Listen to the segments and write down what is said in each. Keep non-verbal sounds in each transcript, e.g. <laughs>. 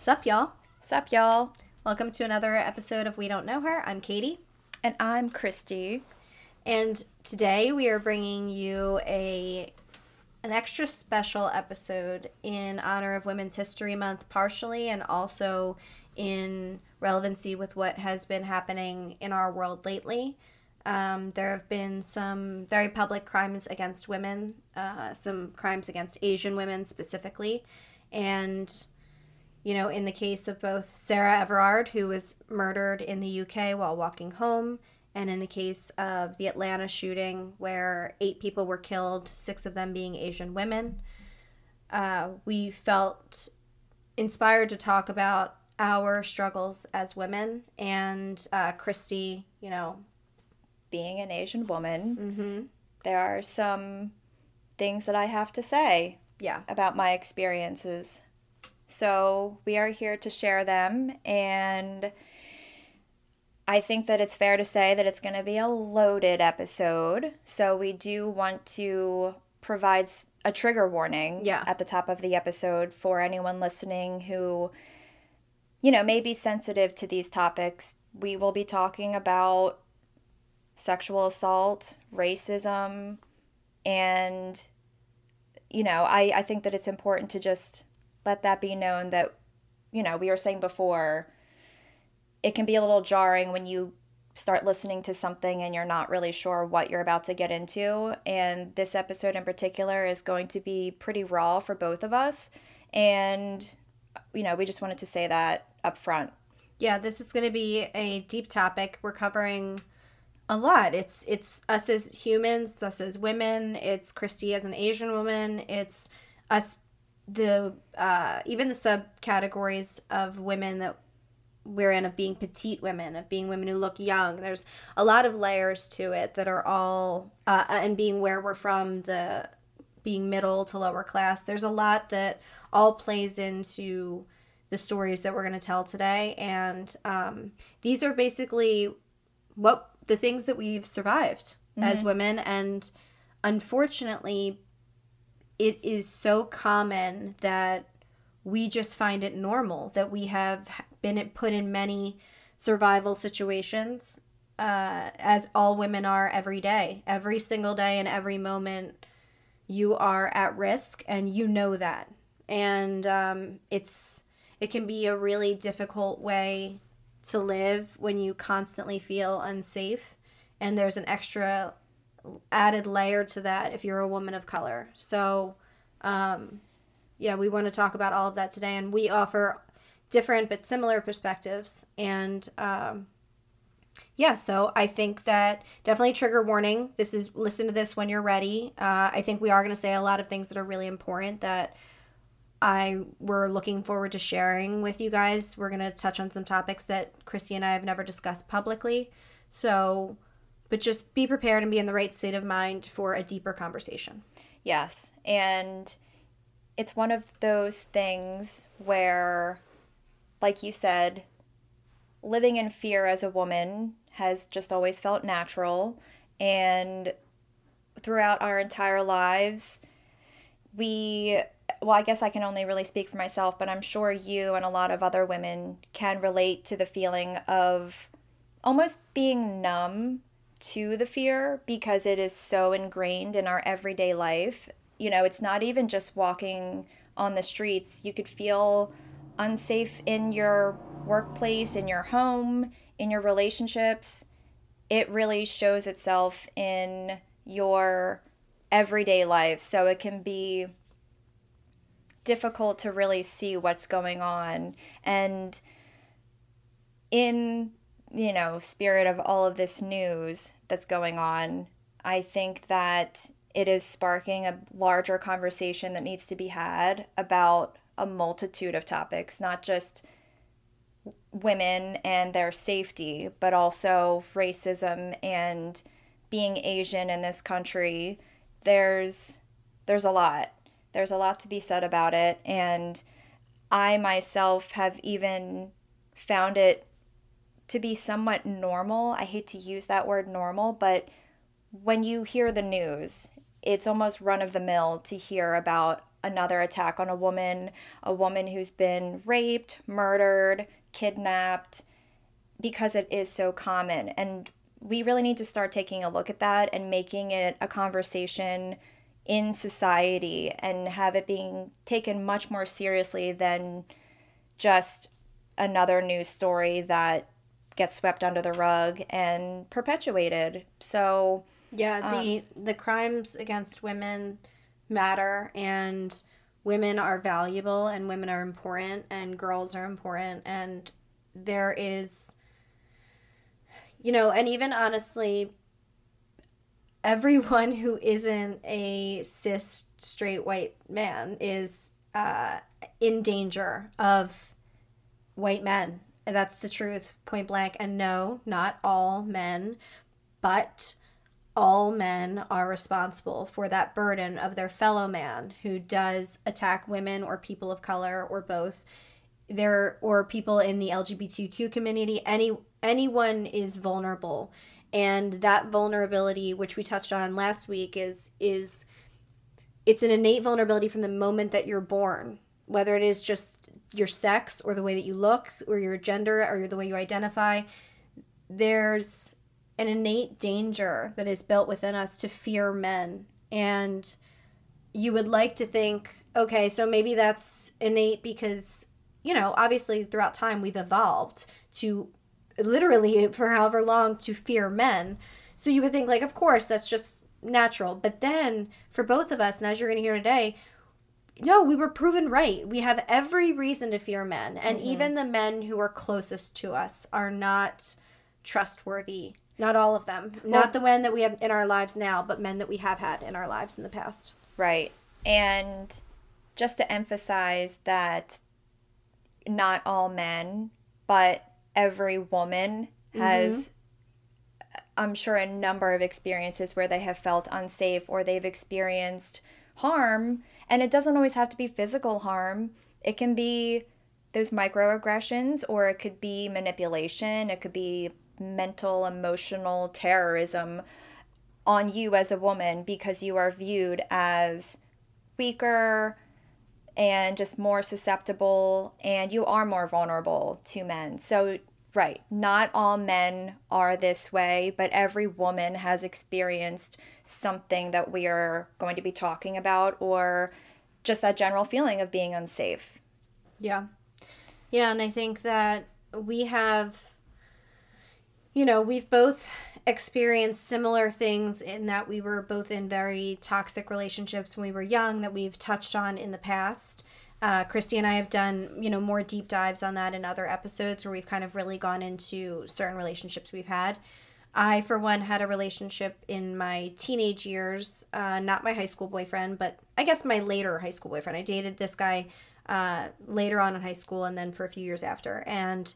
Sup, y'all? Sup, y'all? Welcome to another episode of We Don't Know Her. I'm Katie. And I'm Christy. And today we are bringing you a an extra special episode in honor of Women's History Month, partially, and also in relevancy with what has been happening in our world lately. Um, there have been some very public crimes against women, uh, some crimes against Asian women specifically. And, you know, in the case of both Sarah Everard, who was murdered in the UK while walking home, and in the case of the Atlanta shooting, where eight people were killed, six of them being Asian women, uh, we felt inspired to talk about our struggles as women. And uh, Christy, you know, being an Asian woman, mm-hmm. there are some things that I have to say yeah. about my experiences. So we are here to share them and I think that it's fair to say that it's going to be a loaded episode. So we do want to provide a trigger warning yeah. at the top of the episode for anyone listening who you know, may be sensitive to these topics. We will be talking about sexual assault, racism, and you know, I I think that it's important to just let that be known that you know, we were saying before it can be a little jarring when you start listening to something and you're not really sure what you're about to get into. And this episode in particular is going to be pretty raw for both of us. And, you know, we just wanted to say that up front. Yeah, this is going to be a deep topic. We're covering a lot. It's it's us as humans, us as women, it's Christy as an Asian woman, it's us the uh, even the subcategories of women that we're in of being petite women, of being women who look young. There's a lot of layers to it that are all, uh, and being where we're from, the being middle to lower class. There's a lot that all plays into the stories that we're going to tell today. And um, these are basically what the things that we've survived mm-hmm. as women. And unfortunately, it is so common that we just find it normal that we have been put in many survival situations, uh, as all women are every day. Every single day and every moment, you are at risk, and you know that. And um, it's it can be a really difficult way to live when you constantly feel unsafe, and there's an extra added layer to that if you're a woman of color. So, um, yeah, we want to talk about all of that today, and we offer different but similar perspectives. And um, yeah, so I think that definitely trigger warning. This is listen to this when you're ready. Uh, I think we are going to say a lot of things that are really important that I we're looking forward to sharing with you guys. We're going to touch on some topics that Christy and I have never discussed publicly. So, but just be prepared and be in the right state of mind for a deeper conversation. Yes. And it's one of those things where like you said, living in fear as a woman has just always felt natural. And throughout our entire lives, we, well, I guess I can only really speak for myself, but I'm sure you and a lot of other women can relate to the feeling of almost being numb to the fear because it is so ingrained in our everyday life. You know, it's not even just walking on the streets, you could feel unsafe in your workplace, in your home, in your relationships, it really shows itself in your everyday life. So it can be difficult to really see what's going on. And in, you know, spirit of all of this news that's going on, I think that it is sparking a larger conversation that needs to be had about a multitude of topics, not just women and their safety, but also racism and being Asian in this country. There's there's a lot. There's a lot to be said about it and I myself have even found it to be somewhat normal. I hate to use that word normal, but when you hear the news, it's almost run of the mill to hear about another attack on a woman, a woman who's been raped, murdered, kidnapped, because it is so common. And we really need to start taking a look at that and making it a conversation in society and have it being taken much more seriously than just another news story that gets swept under the rug and perpetuated. So yeah, the um, the crimes against women matter and women are valuable and women are important and girls are important and there is you know, and even honestly everyone who isn't a cis straight white man is uh, in danger of white men. That's the truth, point blank. And no, not all men, but all men are responsible for that burden of their fellow man who does attack women or people of color or both. There or people in the LGBTQ community. Any anyone is vulnerable. And that vulnerability which we touched on last week is is it's an innate vulnerability from the moment that you're born. Whether it is just your sex or the way that you look or your gender or the way you identify there's an innate danger that is built within us to fear men. And you would like to think okay so maybe that's innate because you know obviously throughout time we've evolved to literally <laughs> for however long to fear men. So you would think like of course that's just natural. But then for both of us and as you're going to hear today no, we were proven right. We have every reason to fear men. And mm-hmm. even the men who are closest to us are not trustworthy. Not all of them. Well, not the men that we have in our lives now, but men that we have had in our lives in the past. Right. And just to emphasize that not all men, but every woman has mm-hmm. I'm sure a number of experiences where they have felt unsafe or they've experienced harm and it doesn't always have to be physical harm. It can be those microaggressions, or it could be manipulation, it could be mental, emotional terrorism on you as a woman because you are viewed as weaker and just more susceptible, and you are more vulnerable to men. So, right, not all men are this way, but every woman has experienced something that we are going to be talking about or just that general feeling of being unsafe. Yeah. Yeah, and I think that we have you know, we've both experienced similar things in that we were both in very toxic relationships when we were young that we've touched on in the past. Uh, Christy and I have done, you know, more deep dives on that in other episodes where we've kind of really gone into certain relationships we've had. I, for one, had a relationship in my teenage years, uh, not my high school boyfriend, but I guess my later high school boyfriend. I dated this guy uh, later on in high school and then for a few years after. And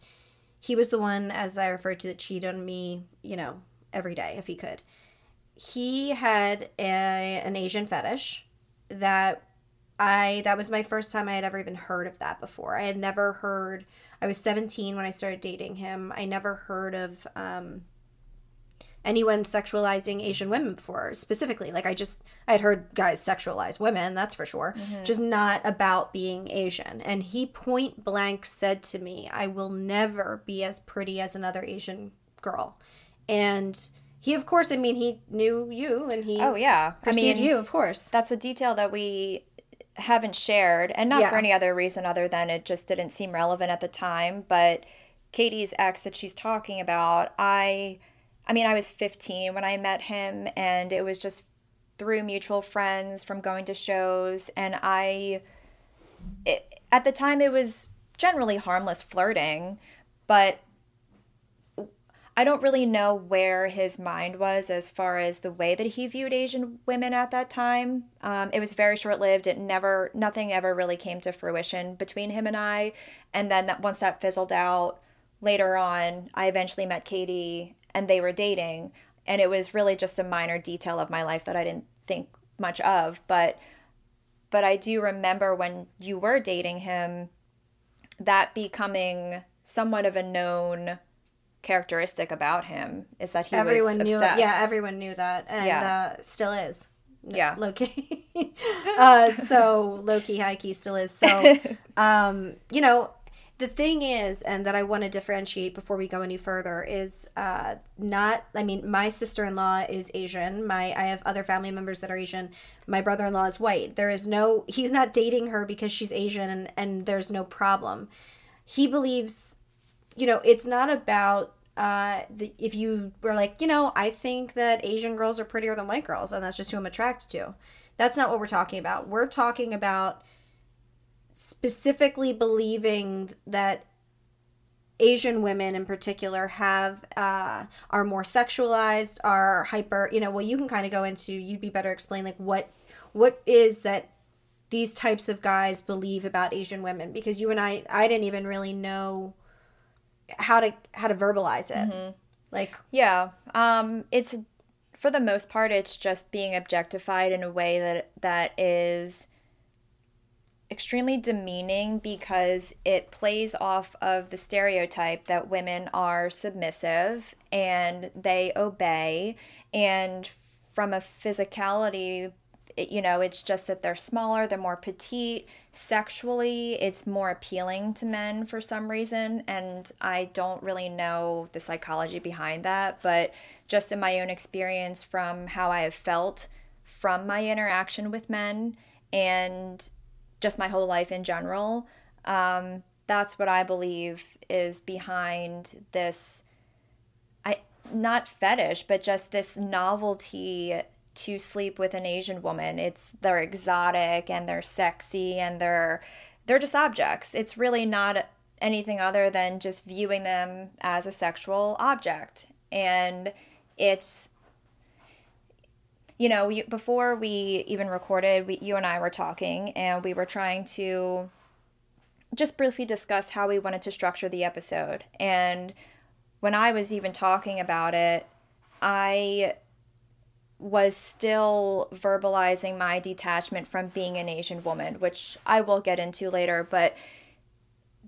he was the one, as I referred to, that cheated on me, you know, every day if he could. He had a, an Asian fetish that I, that was my first time I had ever even heard of that before. I had never heard, I was 17 when I started dating him. I never heard of, um, anyone sexualizing Asian women before, specifically. Like I just I had heard guys sexualize women, that's for sure. Mm-hmm. Just not about being Asian. And he point blank said to me, I will never be as pretty as another Asian girl. And he of course I mean he knew you and he Oh yeah. I mean you, of course. That's a detail that we haven't shared and not yeah. for any other reason other than it just didn't seem relevant at the time, but Katie's ex that she's talking about, I I mean, I was 15 when I met him, and it was just through mutual friends from going to shows. And I, it, at the time, it was generally harmless flirting, but I don't really know where his mind was as far as the way that he viewed Asian women at that time. Um, it was very short lived. It never, nothing ever really came to fruition between him and I. And then that once that fizzled out, later on, I eventually met Katie and they were dating and it was really just a minor detail of my life that I didn't think much of but but I do remember when you were dating him that becoming somewhat of a known characteristic about him is that he everyone was knew yeah everyone knew that and yeah. uh, still is Yeah. low key. <laughs> uh, so low key, high key still is. So, <laughs> um, you know, the thing is, and that I want to differentiate before we go any further is uh, not. I mean, my sister in law is Asian. My I have other family members that are Asian. My brother in law is white. There is no. He's not dating her because she's Asian, and and there's no problem. He believes, you know, it's not about uh, the, if you were like, you know, I think that Asian girls are prettier than white girls, and that's just who I'm attracted to. That's not what we're talking about. We're talking about specifically believing that Asian women in particular have uh, are more sexualized, are hyper. You know, well, you can kind of go into. You'd be better explain like what what is that these types of guys believe about Asian women because you and I I didn't even really know how to how to verbalize it. Mm-hmm. Like yeah, um, it's for the most part it's just being objectified in a way that that is extremely demeaning because it plays off of the stereotype that women are submissive and they obey and from a physicality you know, it's just that they're smaller, they're more petite. Sexually, it's more appealing to men for some reason. And I don't really know the psychology behind that, but just in my own experience from how I have felt from my interaction with men and just my whole life in general, um, that's what I believe is behind this. I not fetish, but just this novelty to sleep with an Asian woman. It's they're exotic and they're sexy and they're they're just objects. It's really not anything other than just viewing them as a sexual object. And it's you know, you, before we even recorded, we, you and I were talking and we were trying to just briefly discuss how we wanted to structure the episode. And when I was even talking about it, I was still verbalizing my detachment from being an Asian woman, which I will get into later, but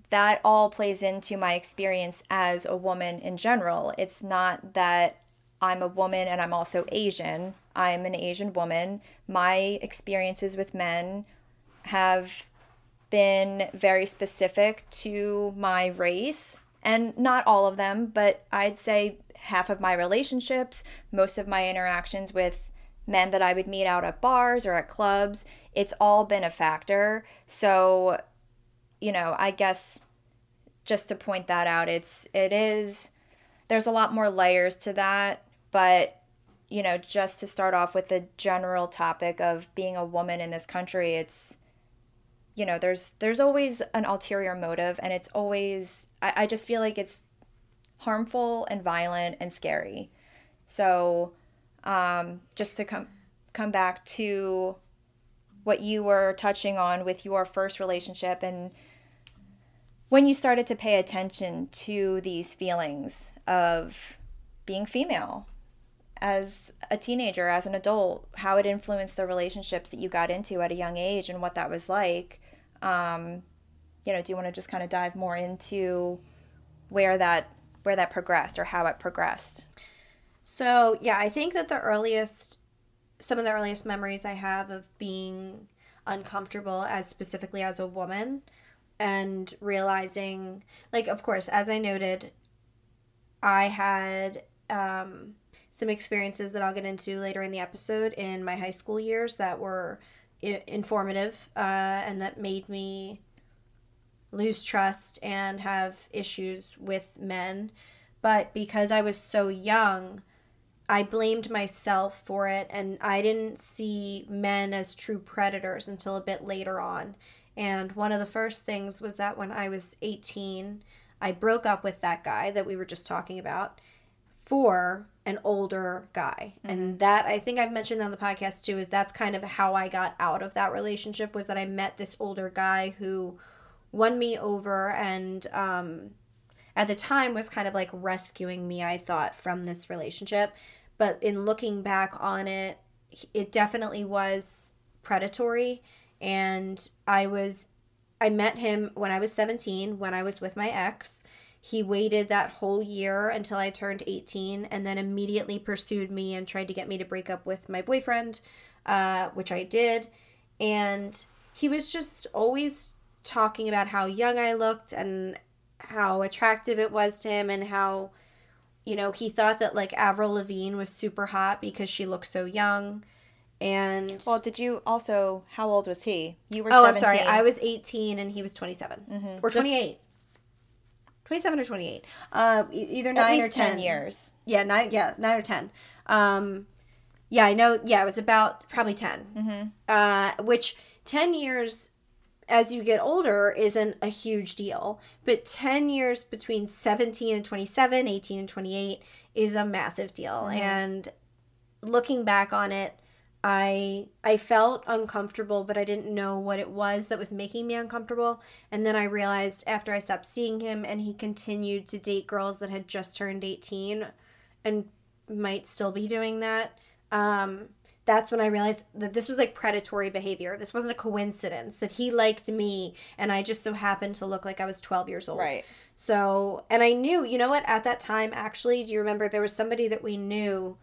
that all plays into my experience as a woman in general. It's not that I'm a woman and I'm also Asian. I'm an Asian woman. My experiences with men have been very specific to my race, and not all of them, but I'd say half of my relationships, most of my interactions with men that I would meet out at bars or at clubs, it's all been a factor. So, you know, I guess just to point that out, it's it is there's a lot more layers to that, but you know, just to start off with the general topic of being a woman in this country, it's you know, there's there's always an ulterior motive and it's always I, I just feel like it's harmful and violent and scary. So, um, just to come come back to what you were touching on with your first relationship and when you started to pay attention to these feelings of being female as a teenager, as an adult, how it influenced the relationships that you got into at a young age and what that was like. Um, you know, do you want to just kind of dive more into where that where that progressed or how it progressed? So, yeah, I think that the earliest, some of the earliest memories I have of being uncomfortable as specifically as a woman and realizing, like, of course, as I noted, I had um, some experiences that I'll get into later in the episode in my high school years that were informative uh, and that made me lose trust and have issues with men. But because I was so young, I blamed myself for it, and I didn't see men as true predators until a bit later on. And one of the first things was that when I was 18, I broke up with that guy that we were just talking about for an older guy. Mm-hmm. And that I think I've mentioned on the podcast too is that's kind of how I got out of that relationship was that I met this older guy who won me over and um, at the time was kind of like rescuing me, I thought, from this relationship. But in looking back on it, it definitely was predatory. And I was, I met him when I was 17, when I was with my ex. He waited that whole year until I turned 18 and then immediately pursued me and tried to get me to break up with my boyfriend uh, which I did. And he was just always talking about how young I looked and how attractive it was to him and how, you know, he thought that like Avril Lavigne was super hot because she looked so young. And Well, did you also? How old was he? You were. oh, 17. I'm sorry, I was 18 and he was 27 Mm-hmm. or 28. 27 or 28. Uh, either nine or 10. ten years. Yeah, nine. Yeah, nine or ten. Um, yeah, I know. Yeah, it was about probably 10 Mm-hmm. Uh, which ten years, as you get older, isn't a huge deal. But ten years between seventeen and 27, 18 and twenty eight is a massive deal. Mm-hmm. And looking back on it, I I felt uncomfortable, but I didn't know what it was that was making me uncomfortable. And then I realized after I stopped seeing him and he continued to date girls that had just turned 18 and might still be doing that. Um, that's when I realized that this was like predatory behavior. This wasn't a coincidence that he liked me and I just so happened to look like I was 12 years old. Right. So, and I knew, you know what, at that time, actually, do you remember there was somebody that we knew?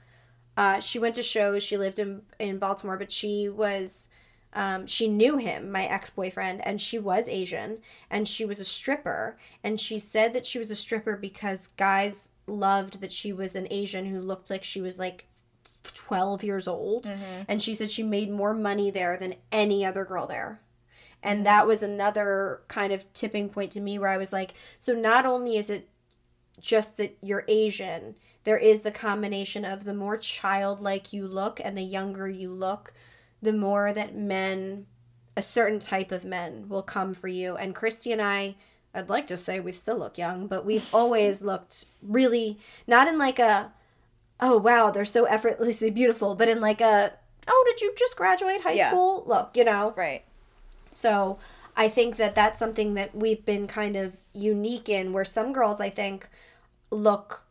Uh, she went to shows. She lived in, in Baltimore, but she was, um, she knew him, my ex boyfriend, and she was Asian and she was a stripper. And she said that she was a stripper because guys loved that she was an Asian who looked like she was like 12 years old. Mm-hmm. And she said she made more money there than any other girl there. And that was another kind of tipping point to me where I was like, so not only is it just that you're Asian, there is the combination of the more childlike you look and the younger you look, the more that men, a certain type of men, will come for you. And Christy and I, I'd like to say we still look young, but we've <laughs> always looked really, not in like a, oh wow, they're so effortlessly beautiful, but in like a, oh, did you just graduate high Yeah. school? Look, you know? Right. So I think that that's something that we've been kind of unique in, where some girls I think look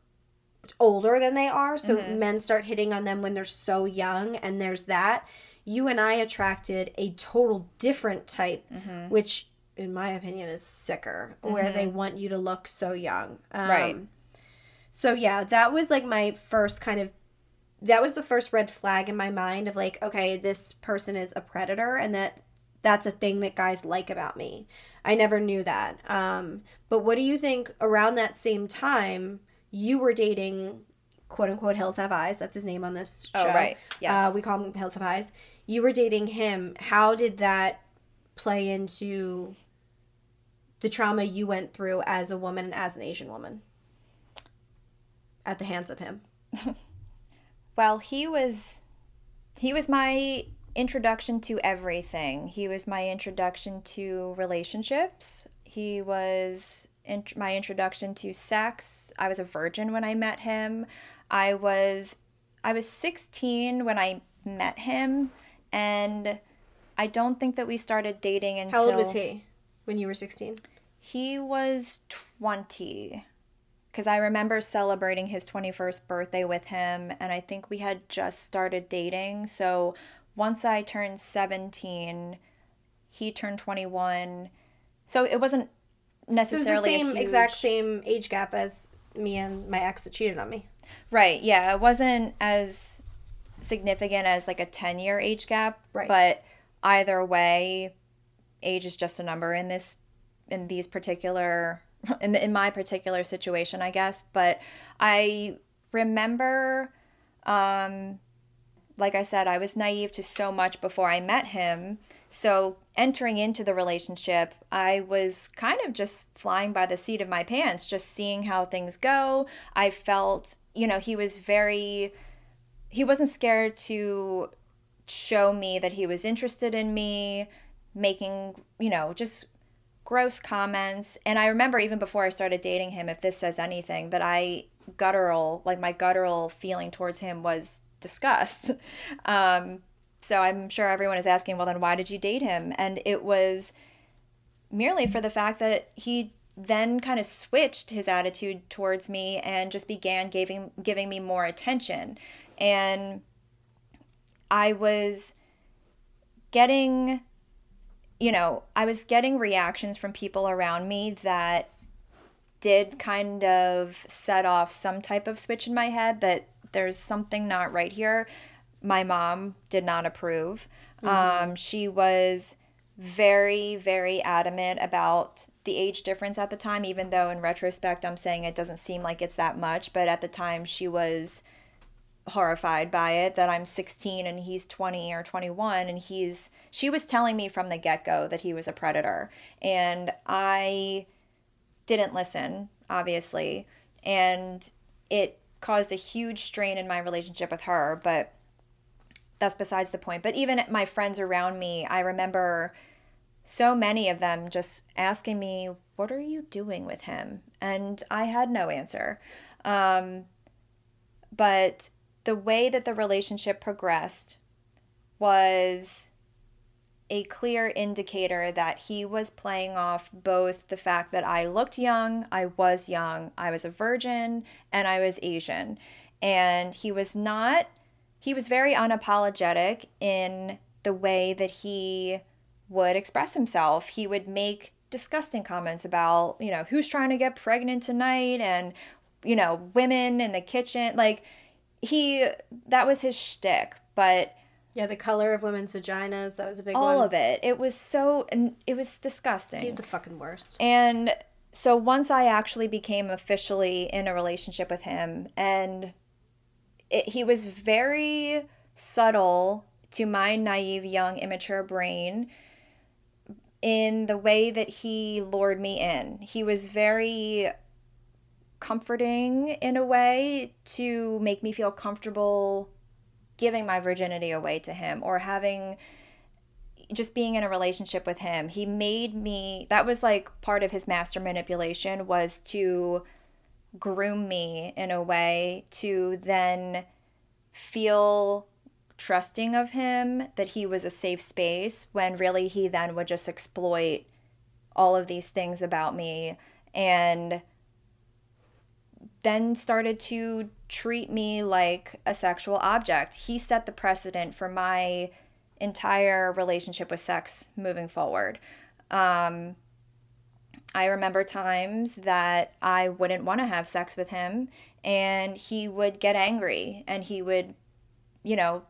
older than they are. So mm-hmm. men start hitting on them when they're so young, and there's that. You and I attracted a total different type, mm-hmm. which, in my opinion, is sicker, where they mm-hmm. want you to look so young. Um, Right. So yeah, that was like my first kind of that was the first red flag in my mind of like, okay, this person is a predator and that that's a thing that guys like about me. I never knew that. Um, but what do you think around that same time you were dating quote unquote Hills Have Eyes, that's his name on this show. Oh, right. Yes. Uh, we call him Hills Have Eyes. You were dating him. How did that play into the trauma you went through as a woman and as an Asian woman? At the hands of him. <laughs> Well, he was he was my introduction to everything. He was my introduction to relationships. He was in, my introduction to sex. I was a virgin when I met him. I was I was 16 when I met him and I don't think that we started dating until How old was he when you were 16? He was 20. Because I remember celebrating his 21st birthday with him, and I think we had just started dating. So once I turned 17, he turned 21. So it wasn't So it was the same huge- exact same age gap as me and my ex that cheated on me. Right. Yeah. It wasn't as significant as like a 10 year age gap. Right. But either way, age is just a number in this, in these particular, in, in my particular situation, I guess. But I remember, um, like I said, I was naive to so much before I met him. So entering into the relationship, I was kind of just flying by the seat of my pants, just seeing how things go. I felt, you know, he was very, he wasn't scared to show me that he was interested in me, making, you know, just gross comments. And I remember even before I started dating him, if this says anything, that I guttural, like my guttural feeling towards him was disgust. <laughs> Um, so I'm sure everyone is asking, well, then why did you date him? And it was merely for the fact that he then kind of switched his attitude towards me and just began giving giving me more attention. And I was getting you know, I was getting reactions from people around me that did kind of set off some type of switch in my head that there's something not right here. my mom did not approve. Um, she was very, very adamant about the age difference at the time, even though in retrospect I'm saying it doesn't seem like it's that much. But at the time, she was horrified by it that I'm 16 and he's 20 or 21 and he's she was telling me from the get-go that he was a predator. And I didn't listen obviously and it caused a huge strain in my relationship with her but that's besides the point. But even my friends around me I remember so many of them just asking me what are you doing with him? And I had no answer. Um, but the way that the relationship progressed was a clear indicator that he was playing off both the fact that I looked young, I was young, I was a virgin, and I was Asian. And he was not, he was very unapologetic in the way that he would express himself. He would make disgusting comments about, you know, who's trying to get pregnant tonight and, you know, women in the kitchen. Like, he that was his shtick, but Yeah, the color of women's vaginas, that was a big all one. of it, it was so and it was disgusting. He's the fucking worst. and so once I actually became officially in a relationship with him, and it, he was very subtle to my naive, young, immature brain in the way that he lured me in. He was very comforting in a way to make me feel comfortable giving my virginity away to him or having just being in a relationship with him. He made me that was like part of his master manipulation was to groom me in a way to then feel trusting of him that he was a safe space when really he then would just exploit all of these things about me. And then started to treat me like a sexual object. He set the precedent for my entire relationship with sex moving forward. Um, I remember times that I wouldn't want to have sex with him, and he would get angry and he would, you know,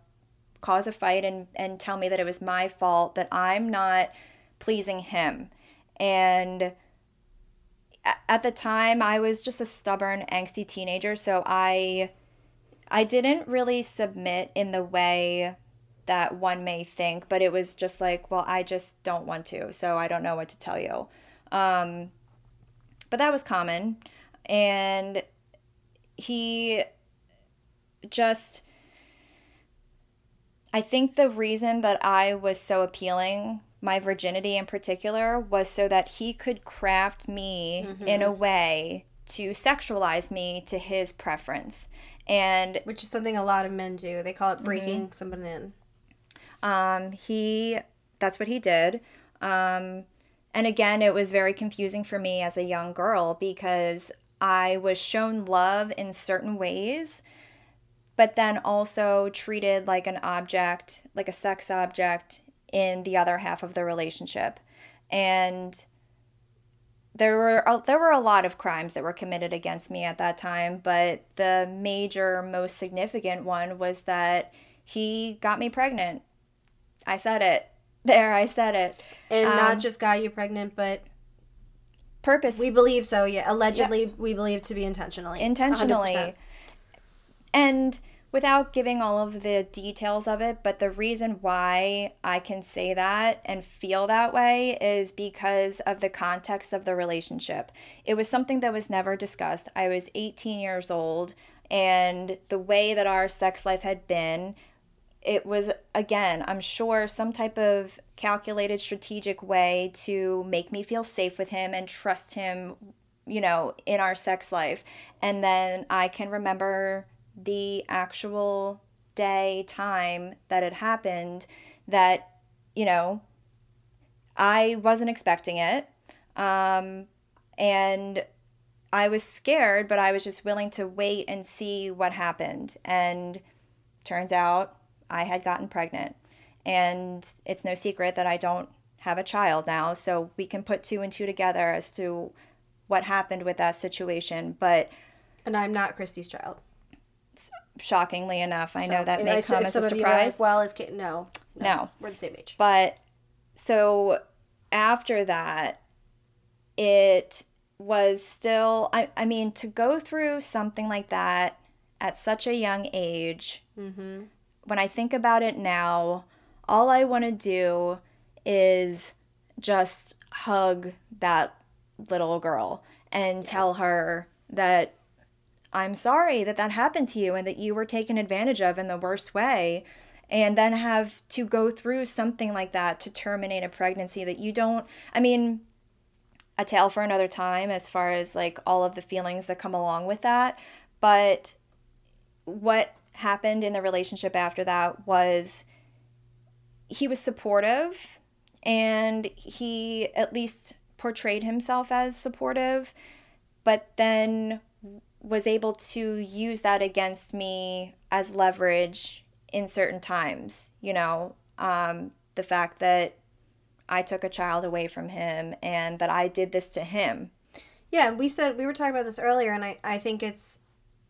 cause a fight and, and tell me that it was my fault that I'm not pleasing him. And at the time I was just a stubborn angsty teenager so I I didn't really submit in the way that one may think but it was just like well I just don't want to so I don't know what to tell you. Um, but that was common and he just I think the reason that I was so appealing my virginity in particular was so that he could craft me mm-hmm. in a way to sexualize me to his preference and which is something a lot of men do they call it breaking mm-hmm. someone in um he that's what he did um and again it was very confusing for me as a young girl because i was shown love in certain ways but then also treated like an object like a sex object in the other half of the relationship. And there were there were a lot of crimes that were committed against me at that time, but the major most significant one was that he got me pregnant. I said it. <laughs> There, I said it. And um, not just got you pregnant, but purpose. We believe so, yeah. Allegedly, yeah. we believe to be intentionally. Intentionally. 100%. And without giving all of the details of it, but the reason why I can say that and feel that way is because of the context of the relationship. It was something that was never discussed. I was 18 years old, and the way that our sex life had been, it was, again, I'm sure, some type of calculated, strategic way to make me feel safe with him and trust him, you know, in our sex life. And then I can remember the actual day, time that it happened that, you know, I wasn't expecting it. Um, and I was scared, but I was just willing to wait and see what happened. And turns out I had gotten pregnant. And it's no secret that I don't have a child now. So we can put two and two together as to what happened with that situation. But. And I'm not Christy's child. Shockingly enough. I So, know that may I- come as a of you were surprise. like, well, as Kate? No, No. we're the same age. But so after that, it was still, I, I mean, to go through something like that at such a young age, Mm-hmm. when I think about it now, all I want to do is just hug that little girl and tell her that I'm sorry that that happened to you and that you were taken advantage of in the worst way. And then have to go through something like that to terminate a pregnancy that you don't, I mean, a tale for another time as far as like all of the feelings that come along with that. But what happened in the relationship after that was he was supportive and he at least portrayed himself as supportive, but then was able to use that against me as leverage in certain times. You know, um, the fact that I took a child away from him and that I did this to him. Yeah, we said we were talking about this earlier, and I, I think it's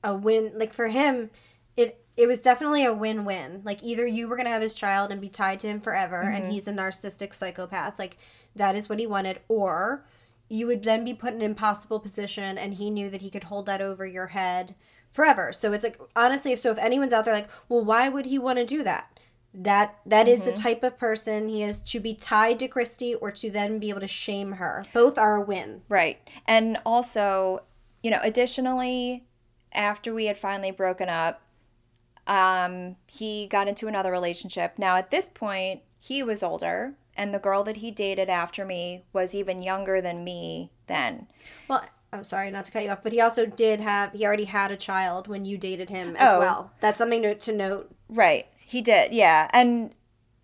a win. Like for him, it it was definitely a win win. Like either you were gonna have his child and be tied to him forever, and he's a narcissistic psychopath, like that is what he wanted, or you would then be put in an impossible position, and he knew that he could hold that over your head forever. So it's like honestly, so if anyone's out there like, well, why would he want to do that? That that is the type of person he is to be tied to Christy or to then be able to shame her. Both are a win. Right. And also, you know, additionally, after we had finally broken up, um, he got into another relationship. Now, at this point, he was older, and the girl that he dated after me was even younger than me then. Well, I'm sorry not to cut you off, but he also did have he already had a child when you dated him as Oh. well. That's something to, to note. Right. He did. Yeah. And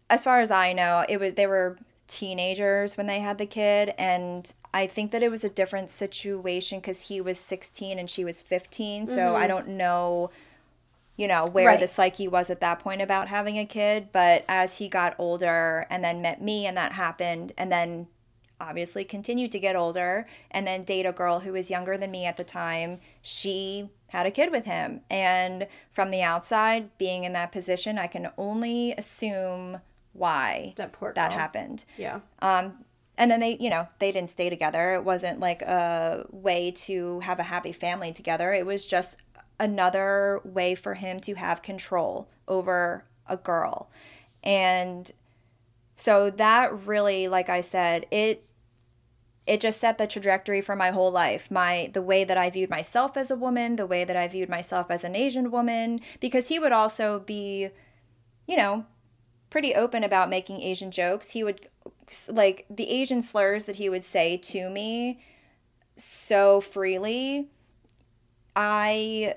as far as I know, it was they were teenagers when they had the kid and I think that it was a different situation cuz he was 16 and she was 15, so I mm-hmm. don't know you know where Right. the psyche was at that point about having a kid, but as he got older and then met me and that happened and then obviously continued to get older and then date a girl who was younger than me at the time. She had a kid with him. And from the outside, being in that position, I can only assume why That poor that happened. Yeah. Um, and then they, you know, they didn't stay together. It wasn't like a way to have a happy family together. It was just another way for him to have control over a girl. And so that really, like I said, it it just set the trajectory for my whole life. My the way that I viewed myself as a woman, the way that I viewed myself as an Asian woman, because he would also be, you know, pretty open about making Asian jokes. He would like the Asian slurs that he would say to me so freely. I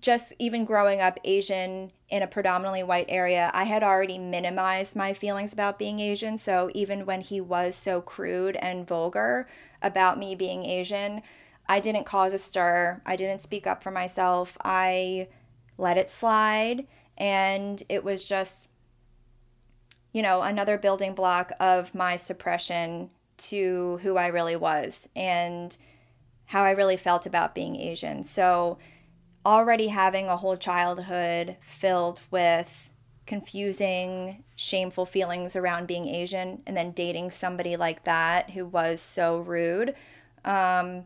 just even growing up Asian in a predominantly white area, I had already minimized my feelings about being Asian. So even when he was so crude and vulgar about me being Asian, I didn't cause a stir. I didn't speak up for myself. I let it slide. And it was just, you know, another building block of my suppression to who I really was and how I really felt about being Asian. So, already having a whole childhood filled with confusing, shameful feelings around being Asian, and then dating somebody like that who was so rude, um,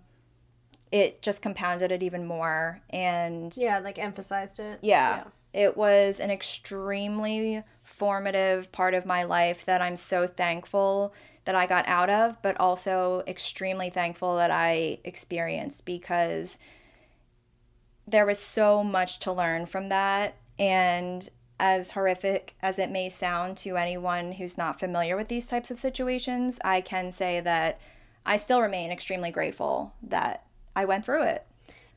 it just compounded it even more. And Yeah, like emphasized it. yeah, it was an extremely formative part of my life that I'm so thankful that I got out of, but also extremely thankful that I experienced because there was so much to learn from that. And as horrific as it may sound to anyone who's not familiar with these types of situations, I can say that I still remain extremely grateful that I went through it.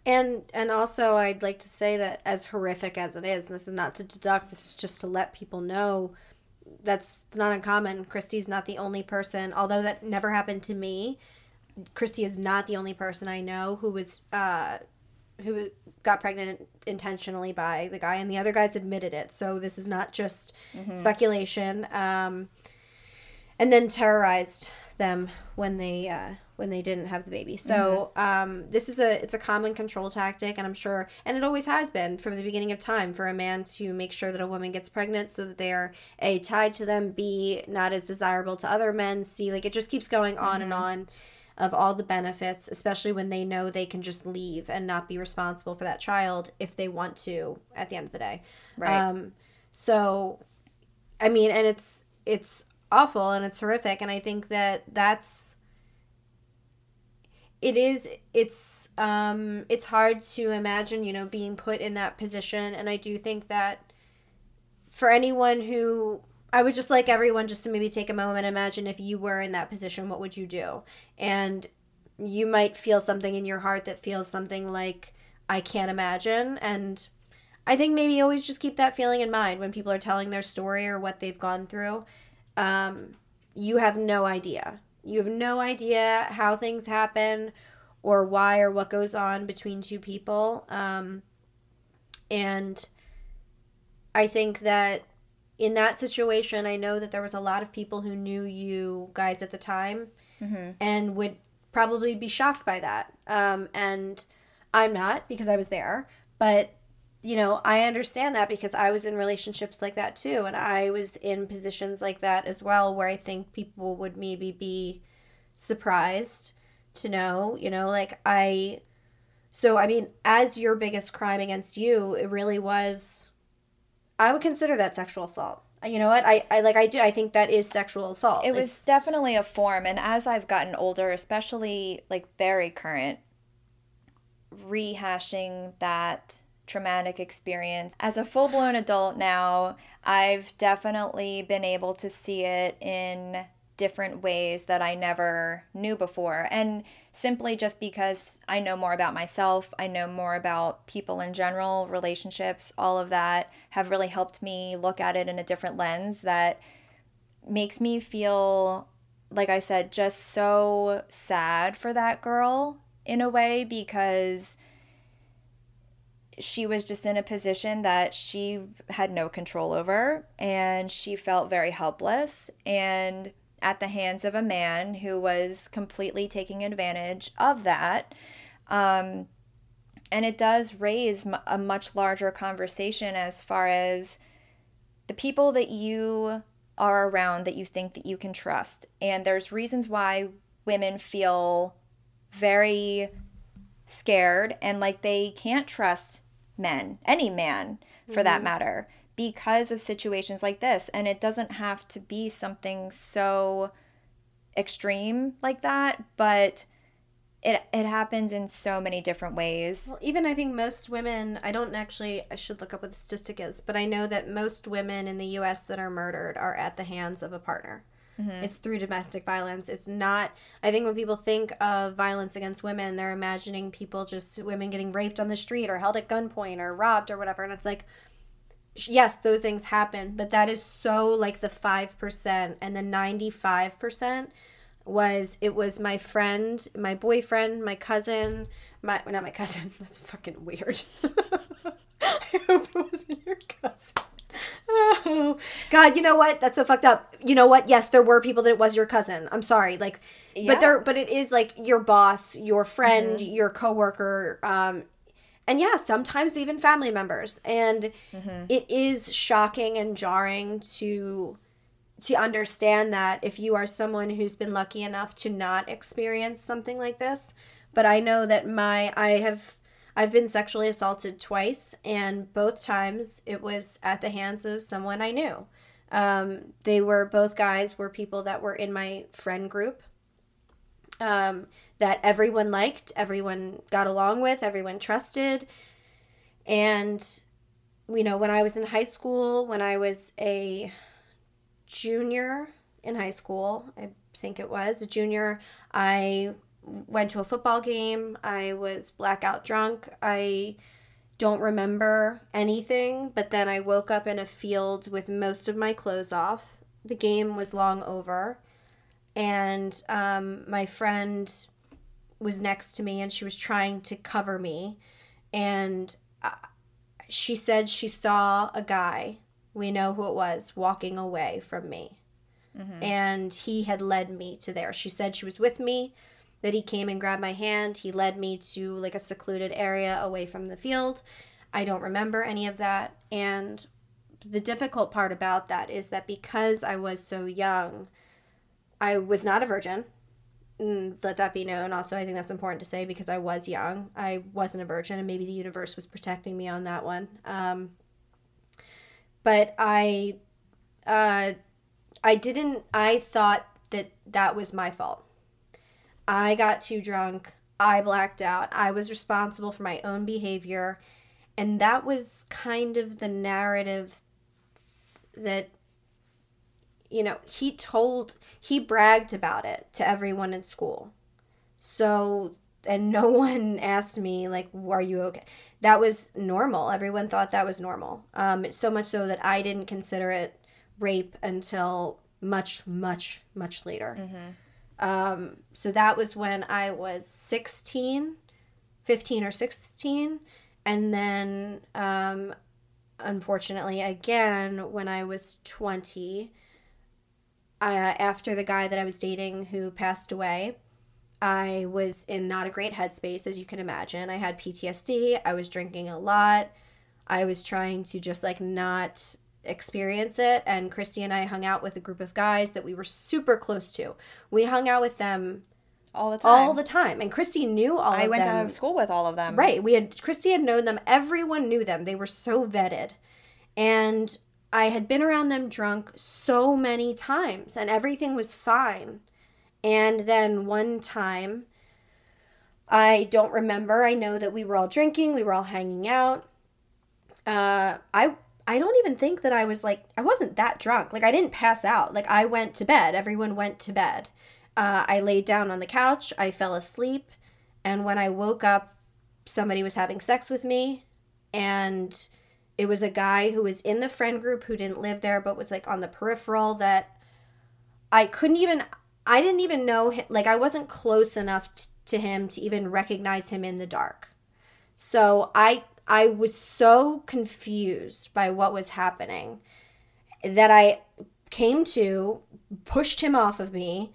And and also I'd like to say that as horrific as it is, and this is not to deduct, this is just to let people know that's not uncommon. Christy's not the only person, although that never happened to me. Christy is not the only person I know who was uh who got pregnant intentionally by the guy and the other guys admitted it. So this is not just speculation. Um and then terrorized them when they uh, when they didn't have the baby. So um, this is a it's a common control tactic, and I'm sure, and it always has been from the beginning of time for a man to make sure that a woman gets pregnant so that they are a tied to them, b not as desirable to other men, c like it just keeps going on and on of all the benefits, especially when they know they can just leave and not be responsible for that child if they want to at the end of the day. Right. Um, so, I mean, and it's it's awful and it's horrific, and I think that that's it is it's um it's hard to imagine you know being put in that position and i do think that for anyone who i would just like everyone just to maybe take a moment and imagine if you were in that position what would you do? And you might feel something in your heart that feels something like i can't imagine. And i think maybe always just keep that feeling in mind when people are telling their story or what they've gone through. Um, you have no idea. You have no idea how things happen or why or what goes on between two people. Um, and I think that in that situation, I know that there was a lot of people who knew you guys at the time and would probably be shocked by that. Um, and I'm not because I was there, but you know, I understand that because I was in relationships like that too. And I was in positions like that as well, where I think people would maybe be surprised to know, you know, like I. So, I mean, as your biggest crime against you, it really was. I would consider that sexual assault. Uh, you know what? I, I like, I do. I think that is sexual assault. It was It's- definitely a form, and as I've gotten older, especially like very current, rehashing that traumatic experience. As a full blown adult now, I've definitely been able to see it in different ways that I never knew before. And simply just because I know more about myself, I know more about people in general, relationships, all of that have really helped me look at it in a different lens that makes me feel like I said just so sad for that girl in a way because she was just in a position that she had no control over and she felt very helpless and at the hands of a man who was completely taking advantage of that. Um, and it does raise m- a much larger conversation as far as the people that you are around that you think that you can trust. And there's reasons why women feel very scared and like they can't trust men any man for that matter because of situations like this and it doesn't have to be something so extreme like that but it it happens in so many different ways Well, even I think most women, I don't actually, I should look up what the statistic is, but I know that most women in the US that are murdered are at the hands of a partner. Mm-hmm. It's through domestic violence. It's not, I think when people think of violence against women, they're imagining people just, women getting raped on the street or held at gunpoint or robbed or whatever. And it's like, yes, those things happen, but that is so like the 5%. And the 95% was, it was my friend, my boyfriend, my cousin, my, not my cousin, <laughs> that's fucking weird. <laughs> I hope it wasn't your cousin. Oh God! You know what? That's so fucked up. You know what? Yes, there were people that it was your cousin. I'm sorry. Like, Yeah. but there, but it is like your boss, your friend, your coworker, um, and yeah, sometimes even family members. And it is shocking and jarring to to understand that if you are someone who's been lucky enough to not experience something like this. But I know that my I have I've been sexually assaulted twice, and both times it was at the hands of someone I knew. Um, they were both guys were people that were in my friend group um, that everyone liked, everyone got along with, everyone trusted. And, you know, when I was in high school, when I was a junior in high school, I think it was a junior, I went to a football game. I was blackout drunk. I don't remember anything, but then I woke up in a field with most of my clothes off. The game was long over, and um, my friend was next to me and she was trying to cover me. And uh, she said she saw a guy, we know who it was, walking away from me. and he had led me to there. She said she was with me, that he came and grabbed my hand. He led me to like a secluded area away from the field. I don't remember any of that. And the difficult part about that is that because I was so young, I was not a virgin. Mm, let that be known. Also, I think that's important to say because I was young. I wasn't a virgin, and maybe the universe was protecting me on that one. Um, but I, uh, I didn't. I thought that that was my fault. I got too drunk. I blacked out. I was responsible for my own behavior, and that was kind of the narrative that you know, he told, he bragged about it to everyone in school. So, and no <laughs> one asked me, like, are you okay? That was normal. Everyone thought that was normal. Um, so much so that I didn't consider it rape until much, much, much later. Um, so that was when I was 16, 15 or 16. And then, um, unfortunately, again, when I was 20, uh, after the guy that I was dating who passed away, I was in not a great headspace, as you can imagine. I had PTSD. I was drinking a lot. I was trying to just like not experience it. And Christy and I hung out with a group of guys that we were super close to. We hung out with them All the time. all the time. And Christy knew all I went them. to school with all of them. Right. We had Christy had known them. Everyone knew them. They were so vetted. And I had been around them drunk so many times and everything was fine. And then one time I don't remember. I know that we were all drinking, we were all hanging out. Uh I I don't even think that I was like I wasn't that drunk. Like I didn't pass out. Like I went to bed. Everyone went to bed. Uh, I laid down on the couch. I fell asleep, and when I woke up, somebody was having sex with me, and it was a guy who was in the friend group who didn't live there but was like on the peripheral that I couldn't even I didn't even know him, like I wasn't close enough t- to him to even recognize him in the dark. So I I was so confused by what was happening that I came to, pushed him off of me,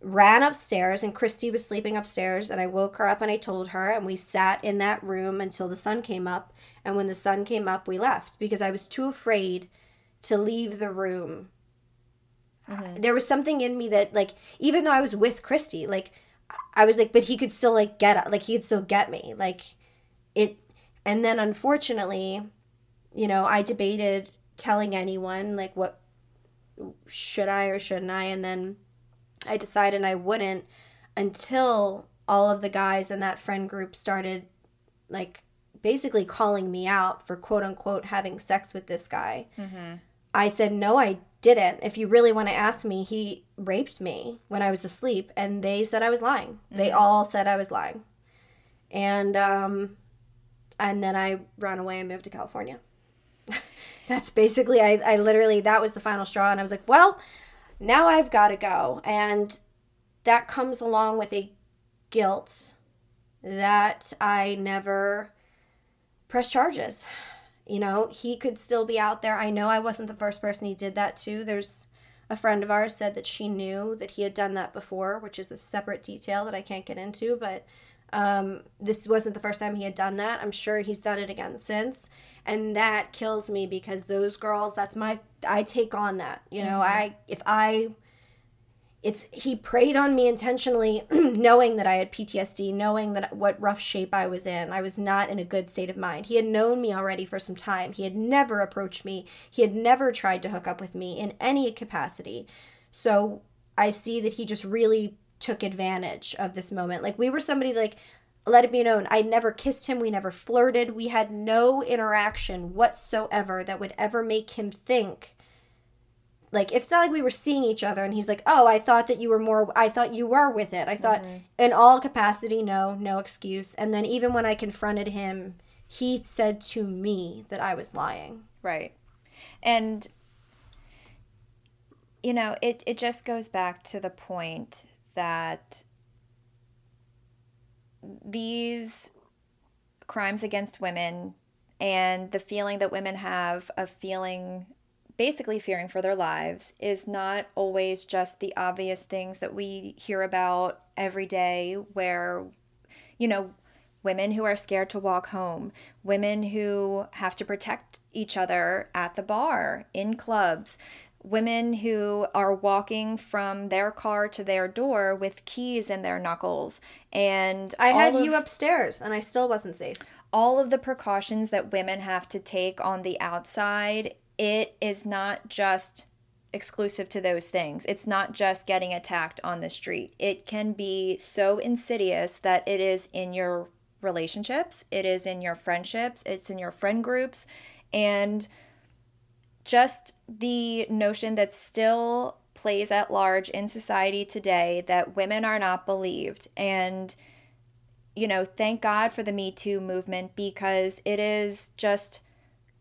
ran upstairs, and Christy was sleeping upstairs. And I woke her up and I told her, and we sat in that room until the sun came up. And when the sun came up, we left because I was too afraid to leave the room. Mm-hmm. There was something in me that, like, even though I was with Christy, like, I was like, but he could still, like, get, like, he could still get me. Like, it, and then unfortunately, you know, I debated telling anyone, like, what should I or shouldn't I? And then I decided I wouldn't until all of the guys in that friend group started, like, basically calling me out for quote unquote having sex with this guy. I said, no, I didn't. If you really want to ask me, he raped me when I was asleep. And they said I was lying. They all said I was lying. And, um, and then I ran away and moved to California. <laughs> That's basically, I, I literally, that was the final straw. And I was like, well, now I've got to go. And that comes along with a guilt that I never press charges. You know, he could still be out there. I know I wasn't the first person he did that to. There's a friend of ours said that she knew that he had done that before, which is a separate detail that I can't get into, but um, this wasn't the first time he had done that. I'm sure he's done it again since. And that kills me because those girls, that's my, I take on that. You know, I, if I, it's he preyed on me intentionally <clears throat> knowing that i had ptsd knowing that what rough shape i was in. I was not in a good state of mind. He had known me already for some time. He had never approached me. He had never tried to hook up with me in any capacity. So i see that he just really took advantage of this moment. Like we were somebody like let it be known i never kissed him. We never flirted. We had no interaction whatsoever that would ever make him think like it's not like we were seeing each other and he's like oh i thought that you were more i thought you were with it. I thought mm-hmm. in all capacity no no excuse. And then even when i confronted him he said to me that i was lying. Right. And you know, it it just goes back to the point that these crimes against women and the feeling that women have of feeling basically fearing for their lives is not always just the obvious things that we hear about every day, where, you know, women who are scared to walk home, women who have to protect each other at the bar, in clubs, women who are walking from their car to their door with keys in their knuckles. And I had all you upstairs and I still wasn't safe. all of the precautions that women have to take on the outside, it is not just exclusive to those things. It's not just getting attacked on the street. It can be so insidious that it is in your relationships, it is in your friendships, it's in your friend groups, and just the notion that still plays at large in society today that women are not believed and you know, thank God for the Me Too movement because it is just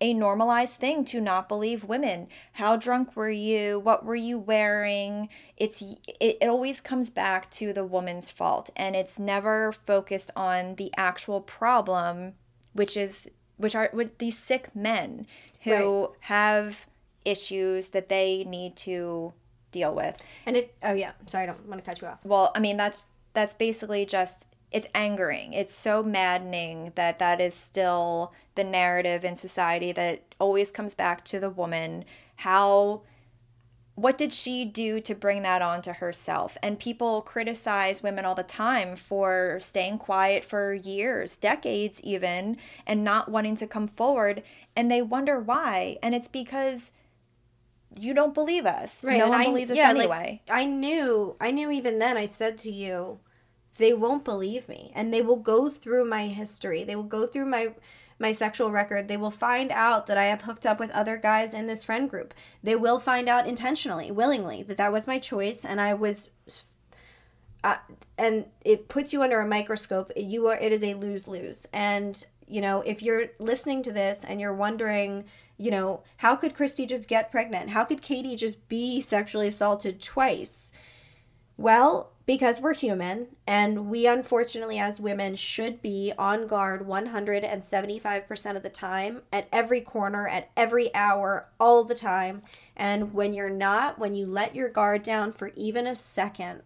a normalized thing to not believe women. How drunk were you? What were you wearing? It's it, it always comes back to the woman's fault and it's never focused on the actual problem, which is which are with these sick men who Right. have issues that they need to deal with. And if oh yeah, sorry, I don't want to cut you off. Well, I mean that's that's basically just it's angering. It's so maddening that that is still the narrative in society that always comes back to the woman. How what did she do to bring that on to herself? And people criticize women all the time for staying quiet for years, decades even, and not wanting to come forward. And they wonder why. And it's because you don't believe us. Right. no and one I- believes us yeah, like, anyway. I knew, I knew even then. I said to you, they won't believe me, and they will go through my history. They will go through my my sexual record. They will find out that I have hooked up with other guys in this friend group. They will find out intentionally, willingly, that that was my choice, and I was. Uh, and it puts you under a microscope. You are. It is a lose lose, and you know if you're listening to this and you're wondering you know, how could Christy just get pregnant? How could Katie just be sexually assaulted twice? Well, because we're human, and we unfortunately, as women, should be on guard 175% of the time, at every corner, at every hour, all the time. And when you're not, when you let your guard down for even a second,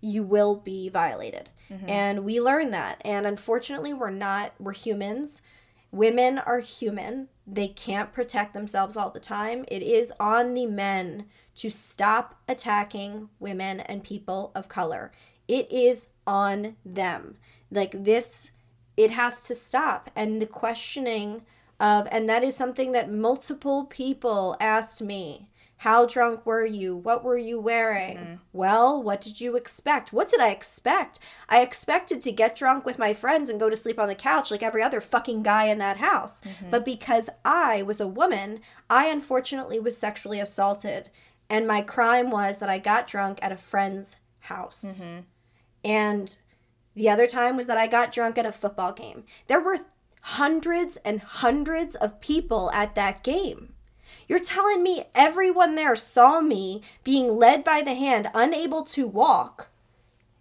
you will be violated. Mm-hmm. And we learn that. And unfortunately, we're not, we're humans. Women are human. They can't protect themselves all the time. It is on the men to stop attacking women and people of color. It is on them. Like this, it has to stop. And the questioning of, and that is something that multiple people asked me. How drunk were you? What were you wearing? Mm. Well, what did you expect? What did I expect? I expected to get drunk with my friends and go to sleep on the couch like every other fucking guy in that house. Mm-hmm. But because I was a woman, I unfortunately was sexually assaulted. And my crime was that I got drunk at a friend's house. Mm-hmm. And the other time was that I got drunk at a football game. There were hundreds and hundreds of people at that game. You're telling me everyone there saw me being led by the hand, unable to walk,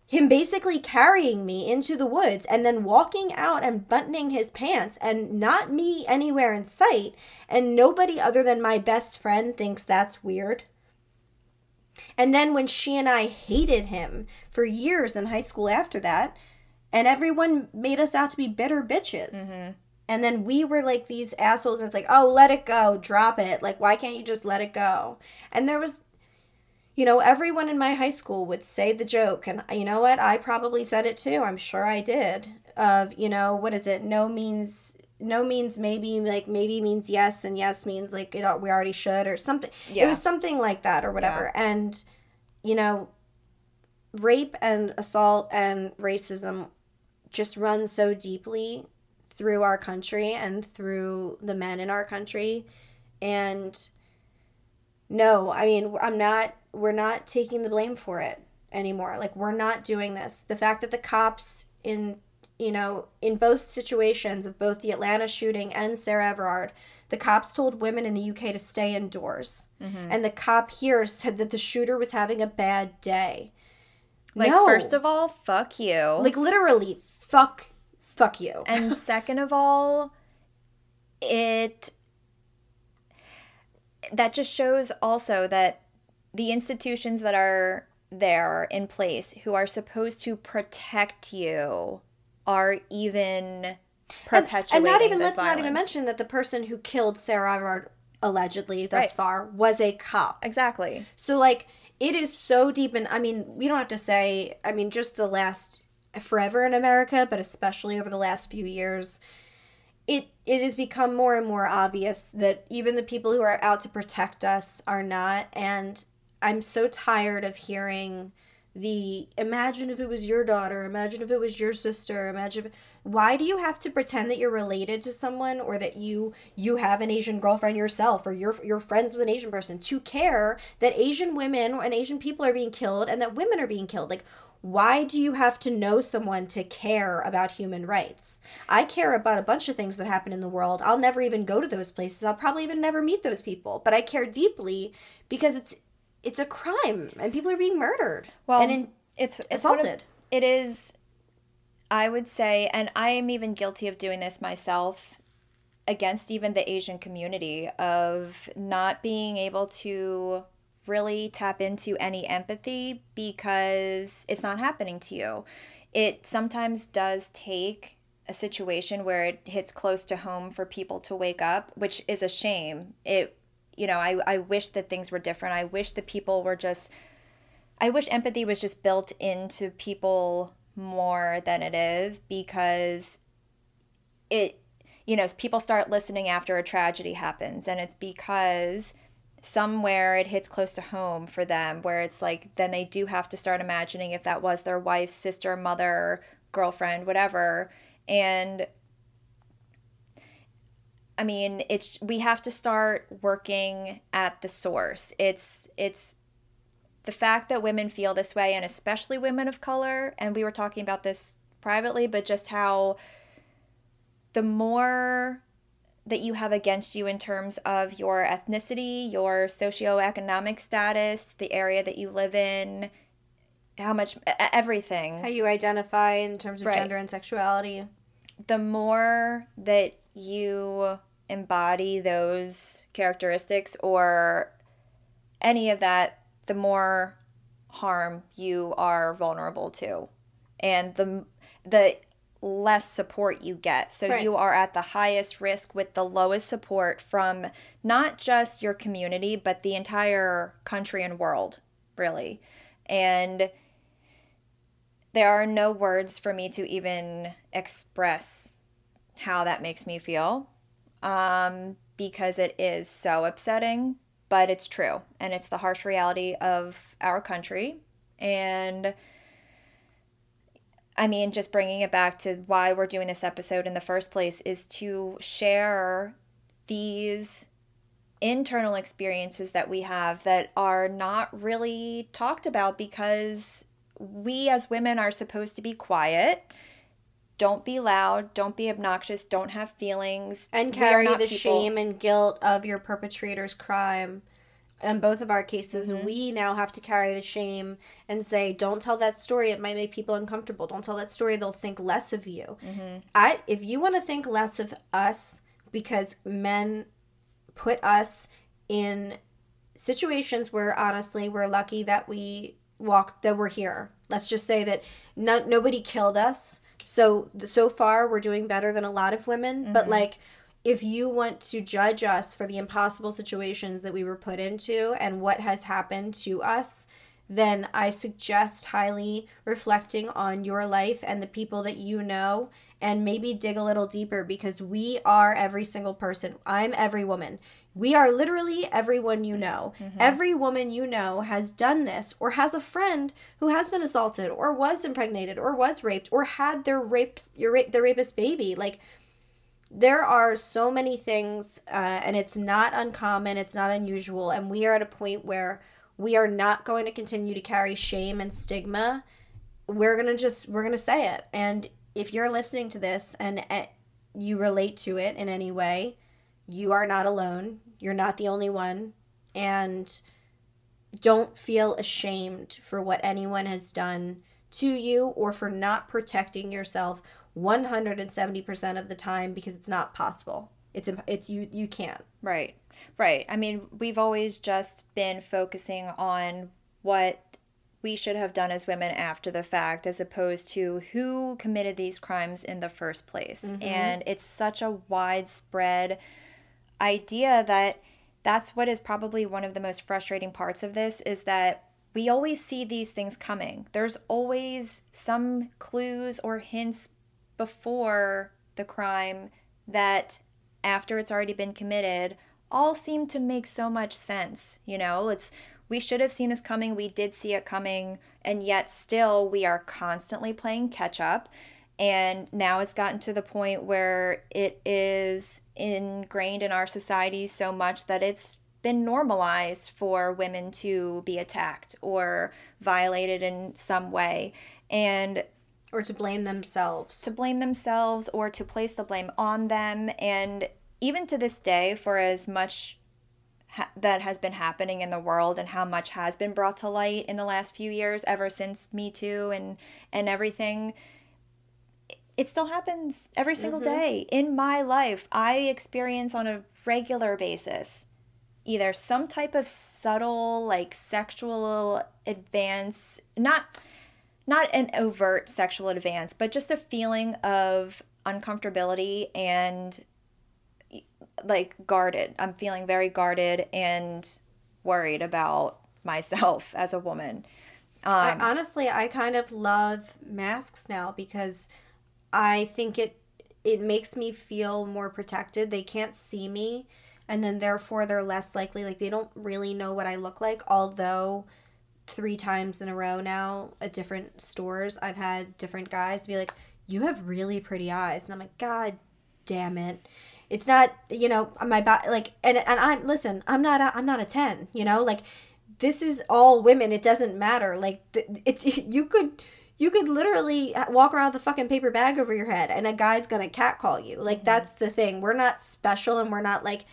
him basically carrying me into the woods and then walking out and buttoning his pants and not me anywhere in sight, and nobody other than my best friend thinks that's weird. And then when she and I hated him for years in high school after that, and everyone made us out to be bitter bitches. Mm-hmm. And then we were like these assholes, and it's like, oh, let it go, drop it. Like, why can't you just let it go? And there was, you know, everyone in my high school would say the joke, and you know what? I probably said it too. I'm sure I did. Of, you know, what is it? No means no means maybe like maybe means yes and yes means like it we already should or something Yeah. it was something like that or whatever and you know rape and assault and racism just run so deeply through our country and through the men in our country. And no i mean i'm not we're not taking the blame for it anymore. Like we're not doing this. The fact that the cops in you know in both situations of both the atlanta shooting and sarah everard the cops told women in the uk to stay indoors. Mm-hmm. And the cop here said that the shooter was having a bad day. Like, no. first of all, fuck you. like literally fuck fuck you and <laughs> second of all, it that just shows also that the institutions that are there in place who are supposed to protect you are even perpetuating and, and not even let's not even mention that the person who killed Sarah Everard allegedly thus Right. far was a cop. exactly So like it is so deep and I mean, we don't have to say I mean just the last forever in America, but especially over the last few years, it it has become more and more obvious that even the people who are out to protect us are not and I'm so tired of hearing the imagine if it was your daughter, imagine if it was your sister, imagine if, why do you have to pretend that you're related to someone or that you you have an Asian girlfriend yourself or you're you're friends with an Asian person to care that Asian women and Asian people are being killed and that women are being killed? Like why do you have to know someone to care about human rights? I care about a bunch of things that happen in the world. I'll never even go to those places. I'll probably even never meet those people, but I care deeply because it's it's a crime and people are being murdered. Well, and in, it's it's one of- assaulted. it is i would say and i am even guilty of doing this myself against even the asian community of not being able to really tap into any empathy because it's not happening to you. It sometimes does take a situation where it hits close to home for people to wake up which is a shame. It you know i, I wish that things were different. I wish that people were just I wish empathy was just built into people more than it is because it, you know, people start listening after a tragedy happens, and it's because somewhere it hits close to home for them where it's like then they do have to start imagining if that was their wife, sister, mother, girlfriend, whatever. And I mean, it's we have to start working at the source. It's it's the fact that women feel this way and especially women of color and we were talking about this privately but just how the more that you have against you in terms of your ethnicity, your socioeconomic status, the area that you live in, how much everything. how you identify in terms of Right. gender and sexuality. the more that you embody those characteristics or any of that, the more harm you are vulnerable to. And the the less support you get. So Right. you are at the highest risk with the lowest support from not just your community, but the entire country and world, really. And there are no words for me to even express how that makes me feel um, because it is so upsetting, but it's true. And it's the harsh reality of our country. And I mean, just bringing it back to why we're doing this episode in the first place is to share these internal experiences that we have that are not really talked about because we as women are supposed to be quiet. Don't be loud, don't be obnoxious, don't have feelings. and carry the people- shame and guilt of your perpetrator's crime. In both of our cases, Mm-hmm. we now have to carry the shame and say, "Don't tell that story. It might make people uncomfortable. Don't tell that story. They'll think less of you." Mm-hmm. I, if you want to think less of us because men put us in situations where honestly we're lucky that we walked that we're here. Let's just say that no, nobody killed us. So so far we're doing better than a lot of women, but like if you want to judge us for the impossible situations that we were put into and what has happened to us, then I suggest highly reflecting on your life and the people that you know and maybe dig a little deeper because we are every single person. I'm every woman. We are literally everyone you know. Mm-hmm. Every woman you know has done this or has a friend who has been assaulted or was impregnated or was raped or had their rapes your ra- their rapist baby. Like there are so many things uh, and it's not uncommon it's not unusual and we are at a point where we are not going to continue to carry shame and stigma. We're to just we're to say it. And if you're listening to this and uh, you relate to it in any way you are not alone. You're not the only one. And don't feel ashamed for what anyone has done to you or for not protecting yourself 170% of the time because it's not possible. it's it's you you can't Right. Right. I mean, we've always just been focusing on what we should have done as women after the fact as opposed to who committed these crimes in the first place. Mm-hmm. And it's such a widespread idea that that's what is probably one of the most frustrating parts of this is that we always see these things coming. There's always some clues or hints before the crime that after it's already been committed all seem to make so much sense you know? It's we should have seen this coming we did see it coming and yet still we are constantly playing catch up. And now it's gotten to the point where it is ingrained in our society so much that it's been normalized for women to be attacked or violated in some way. And or to blame themselves to blame themselves or to place the blame on them. And even to this day, for as much ha- that has been happening in the world and how much has been brought to light in the last few years, ever since Me Too and and everything, it still happens every single mm-hmm. day in my life. I experience on a regular basis either some type of subtle like sexual advance, not not an overt sexual advance, but just a feeling of uncomfortability and like guarded. I'm feeling very guarded and worried about myself <laughs> as a woman. I, um, honestly i kind of love masks now because i think it it makes me feel more protected they can't see me and then therefore they're less likely like they don't really know what i look like although three times in a row now at different stores i've had different guys be like you have really pretty eyes. And i'm like god damn it. It's not you know my body like and and i'm listen i'm not a, i'm not a 10 you know? Like this is all women. It doesn't matter. Like th- it <laughs> you could you could literally walk around with a fucking paper bag over your head and a guy's gonna catcall you. Like mm-hmm. that's the thing. We're not special and we're not like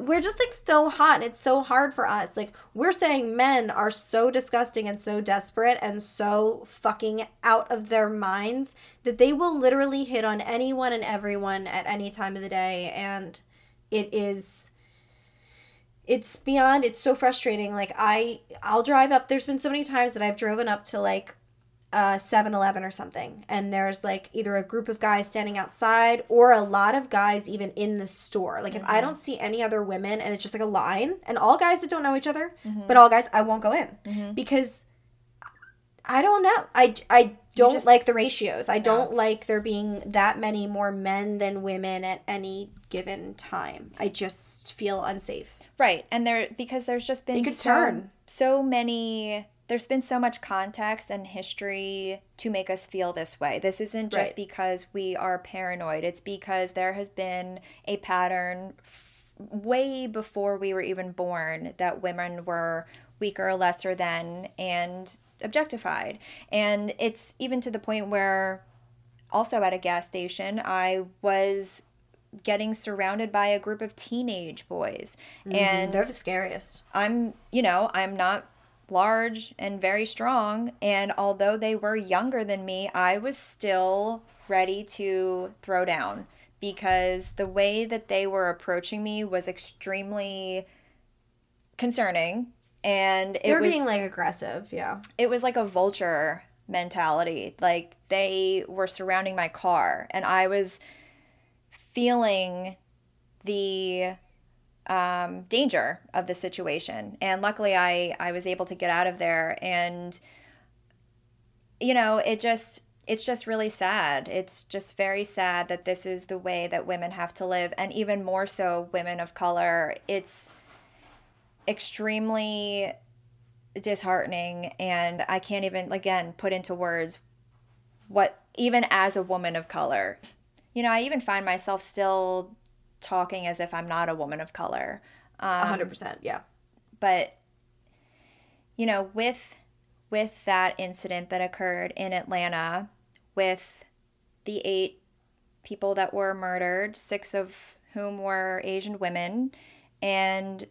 we're just like so hot. And it's so hard for us. Like we're saying men are so disgusting and so desperate and so fucking out of their minds that they will literally hit on anyone and everyone at any time of the day. And it is it's beyond it's so frustrating. Like i i'll drive up. There's been so many times that i've driven up to like uh 7-eleven or something. And there's like either a group of guys standing outside or a lot of guys even in the store. Like if i mm-hmm. don't see any other women and it's just like a line and all guys that don't know each other mm-hmm. but all guys i won't go in. Mm-hmm. Because i don't know. I i don't just- like the ratios. I don't like there being that many more men than women at any given time. I just feel unsafe. Right. And there because there's just been could so, turn. so many there's been so much context and history to make us feel this way. This isn't just Right. because we are paranoid. It's because there has been a pattern f- way before we were even born that women were weaker or lesser than and objectified. And it's even to the point where also at a gas station, I was getting surrounded by a group of teenage boys. Mm, and they're the scariest I'm, you know, I'm not large and very strong. And although they were younger than me, I was still ready to throw down because the way that they were approaching me was extremely concerning. And it they're was being like aggressive yeah it was like a vulture mentality. Like they were surrounding my car, and I was feeling the um, danger of the situation. And luckily, I I was able to get out of there. And you know, it just it's just really sad. It's just very sad that this is the way that women have to live, and even more so, women of color. It's extremely disheartening and I can't even again put into words what even as a woman of color. You know, I even find myself still talking as if I'm not a woman of color. A hundred um, percent yeah But you know, with with that incident that occurred in Atlanta with the eight people that were murdered, six of whom were Asian women and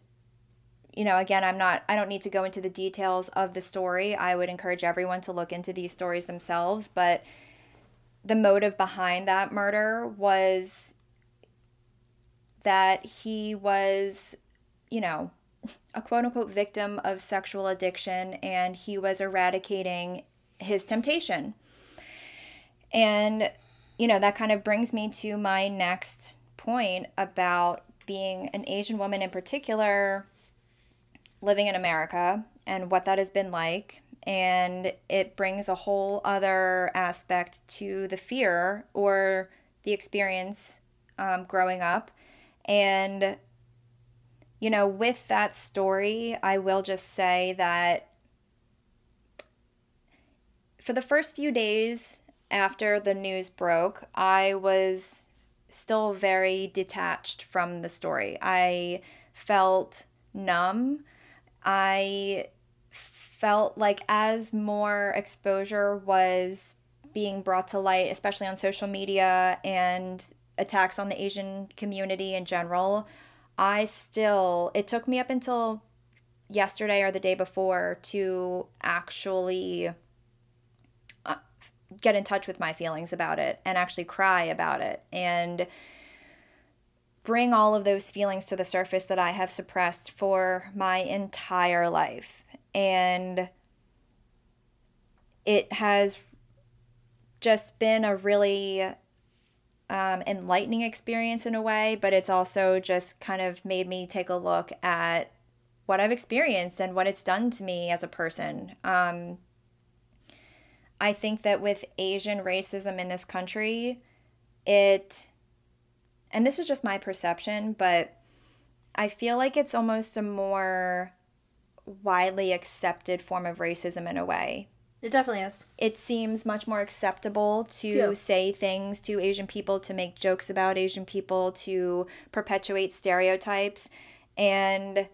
you know, again, I'm not, I don't need to go into the details of the story. I would encourage everyone to look into these stories themselves. But the motive behind that murder was that he was, you know, <laughs> a quote unquote victim of sexual addiction and he was eradicating his temptation. And, you know, that kind of brings me to my next point about being an Asian woman in particular living in America and what that has been like. And it brings a whole other aspect to the fear or the experience um, growing up. And, you know, with that story, I will just say that for the first few days after the news broke, I was still very detached from the story. I felt numb. I felt like as more exposure was being brought to light, especially on social media and attacks on the Asian community in general, I still, it took me up until yesterday or the day before to actually uh, get in touch with my feelings about it and actually cry about it and bring all of those feelings to the surface that I have suppressed for my entire life. And it has just been a really um, enlightening experience in a way, but it's also just kind of made me take a look at what I've experienced and what it's done to me as a person. Um, I think that with Asian racism in this country, it, and this is just my perception, but I feel like it's almost a more widely accepted form of racism in a way it definitely is. It seems much more acceptable to yeah. say things to Asian people, to make jokes about Asian people, to perpetuate stereotypes. And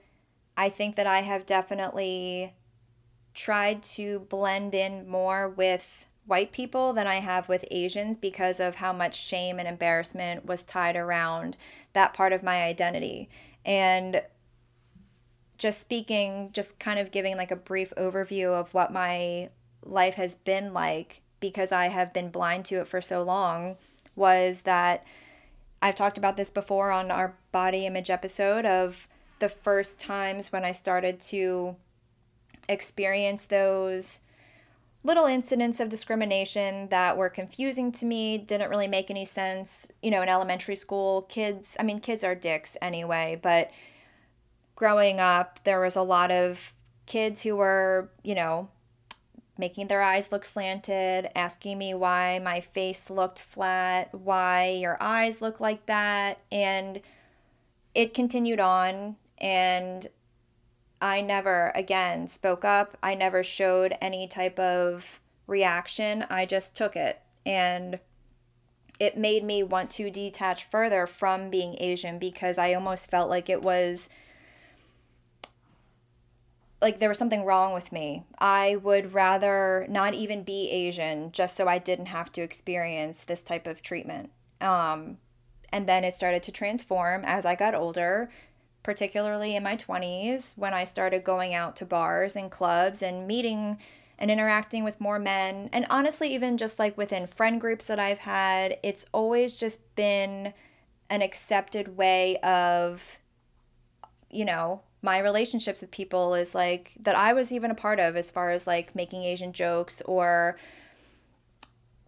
I think that I have definitely tried to blend in more with white people than I have with Asians because of how much shame and embarrassment was tied around that part of my identity. And just speaking, just kind of giving like a brief overview of what my life has been like because I have been blind to it for so long was that I've talked about this before on our body image episode of the first times when I started to experience those little incidents of discrimination that were confusing to me, didn't really make any sense. You know, in elementary school, kids, I mean, kids are dicks anyway, but growing up, there was a lot of kids who were, you know, making their eyes look slanted, asking me why my face looked flat, why your eyes look like that. And it continued on. And I never, again, spoke up. I never showed any type of reaction. I just took it. And it made me want to detach further from being Asian because I almost felt like it was like there was something wrong with me. I would rather not even be Asian just so I didn't have to experience this type of treatment. Um, and then it started to transform as I got older, particularly in my 20s when I started going out to bars and clubs and meeting and interacting with more men. And honestly, even just like within friend groups that I've had, it's always just been an accepted way of, you know, my relationships with people is like that I was even a part of as far as like making Asian jokes or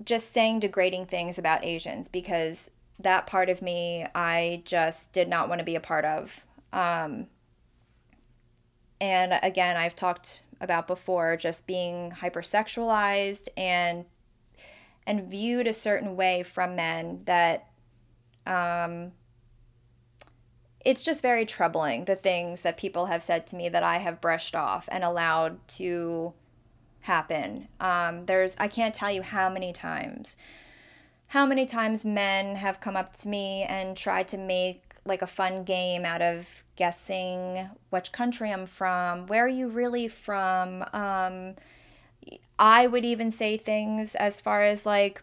just saying degrading things about Asians because that part of me I just did not want to be a part of. Um, and again, I've talked about before just being hypersexualized and and viewed a certain way from men that um, it's just very troubling the things that people have said to me that I have brushed off and allowed to happen. Um, there's, I can't tell you how many times, how many times men have come up to me and tried to make like a fun game out of guessing which country I'm from, where are you really from? Um, I would even say things as far as like,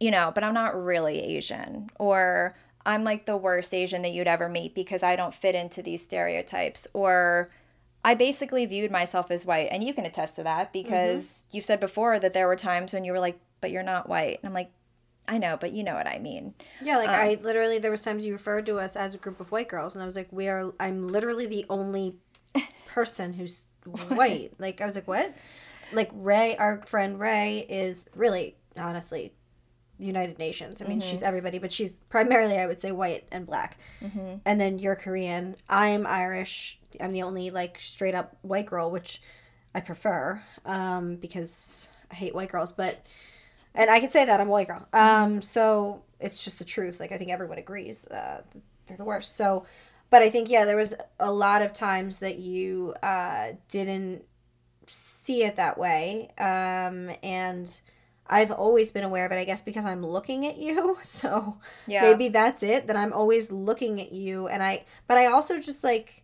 you know, but I'm not really Asian, or I'm like the worst Asian that you'd ever meet because I don't fit into these stereotypes. Or I basically viewed myself as white. And you can attest to that because mm-hmm. you've said before that there were times when you were like, but you're not white. And I'm like, I know, but you know what I mean. Yeah, like um, I literally there was times you referred to us as a group of white girls, and I was like, we are. I'm literally the only <laughs> person who's white. like I was like, what? Like Ray, our friend Ray, is really honestly United Nations. I mean, mm-hmm. she's everybody, but she's primarily, I would say, white and black. Mm-hmm. And then you're Korean. I'm Irish. I'm the only like straight up white girl, which I prefer um, because I hate white girls. But and I can say that I'm a white girl. Um, so it's just the truth. Like I think everyone agrees uh, they're the worst. So, but I think yeah, there was a lot of times that you uh, didn't see it that way, um, and I've always been aware of it, I guess, because I'm looking at you. <laughs> So yeah. maybe that's it, that I'm always looking at you. And I, but I also just like,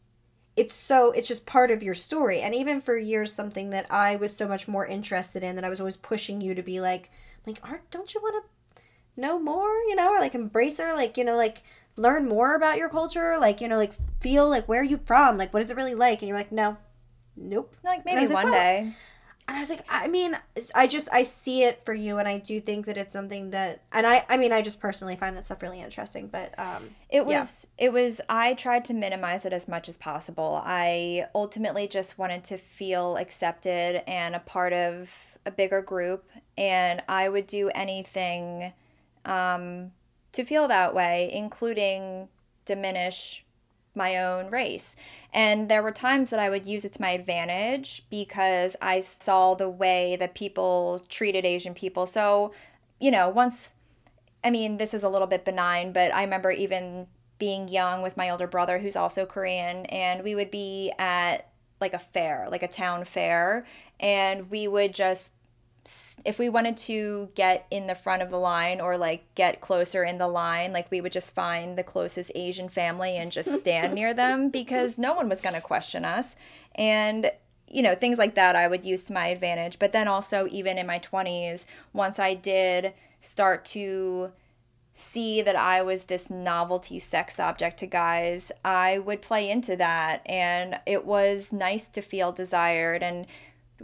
it's so, it's just part of your story. And even for years, something that I was so much more interested in that I was always pushing you to be like, like, Art, don't you want to know more, you know, or like embrace her, like, you know, like learn more about your culture, like, you know, like feel like where are you from? Like, what is it really like? And you're like, no, nope. Like maybe one like, well, day and I was like, I mean, I just I see it for you, and I do think that it's something that, and I I mean, I just personally find that stuff really interesting. But um, it was yeah. it was I tried to minimize it as much as possible. I ultimately just wanted to feel accepted and a part of a bigger group, and I would do anything um, to feel that way, including diminish my own race. And there were times that I would use it to my advantage because I saw the way that people treated Asian people. So, you know, once, I mean, this is a little bit benign, but I remember even being young with my older brother who's also Korean, and we would be at like a fair, like a town fair, and we would just if we wanted to get in the front of the line or like get closer in the line, like we would just find the closest Asian family and just stand near them <laughs> because no one was going to question us. And you know, things like that I would use to my advantage. But then also, even in my 20s, once I did start to see that I was this novelty sex object to guys, I would play into that. And it was nice to feel desired. And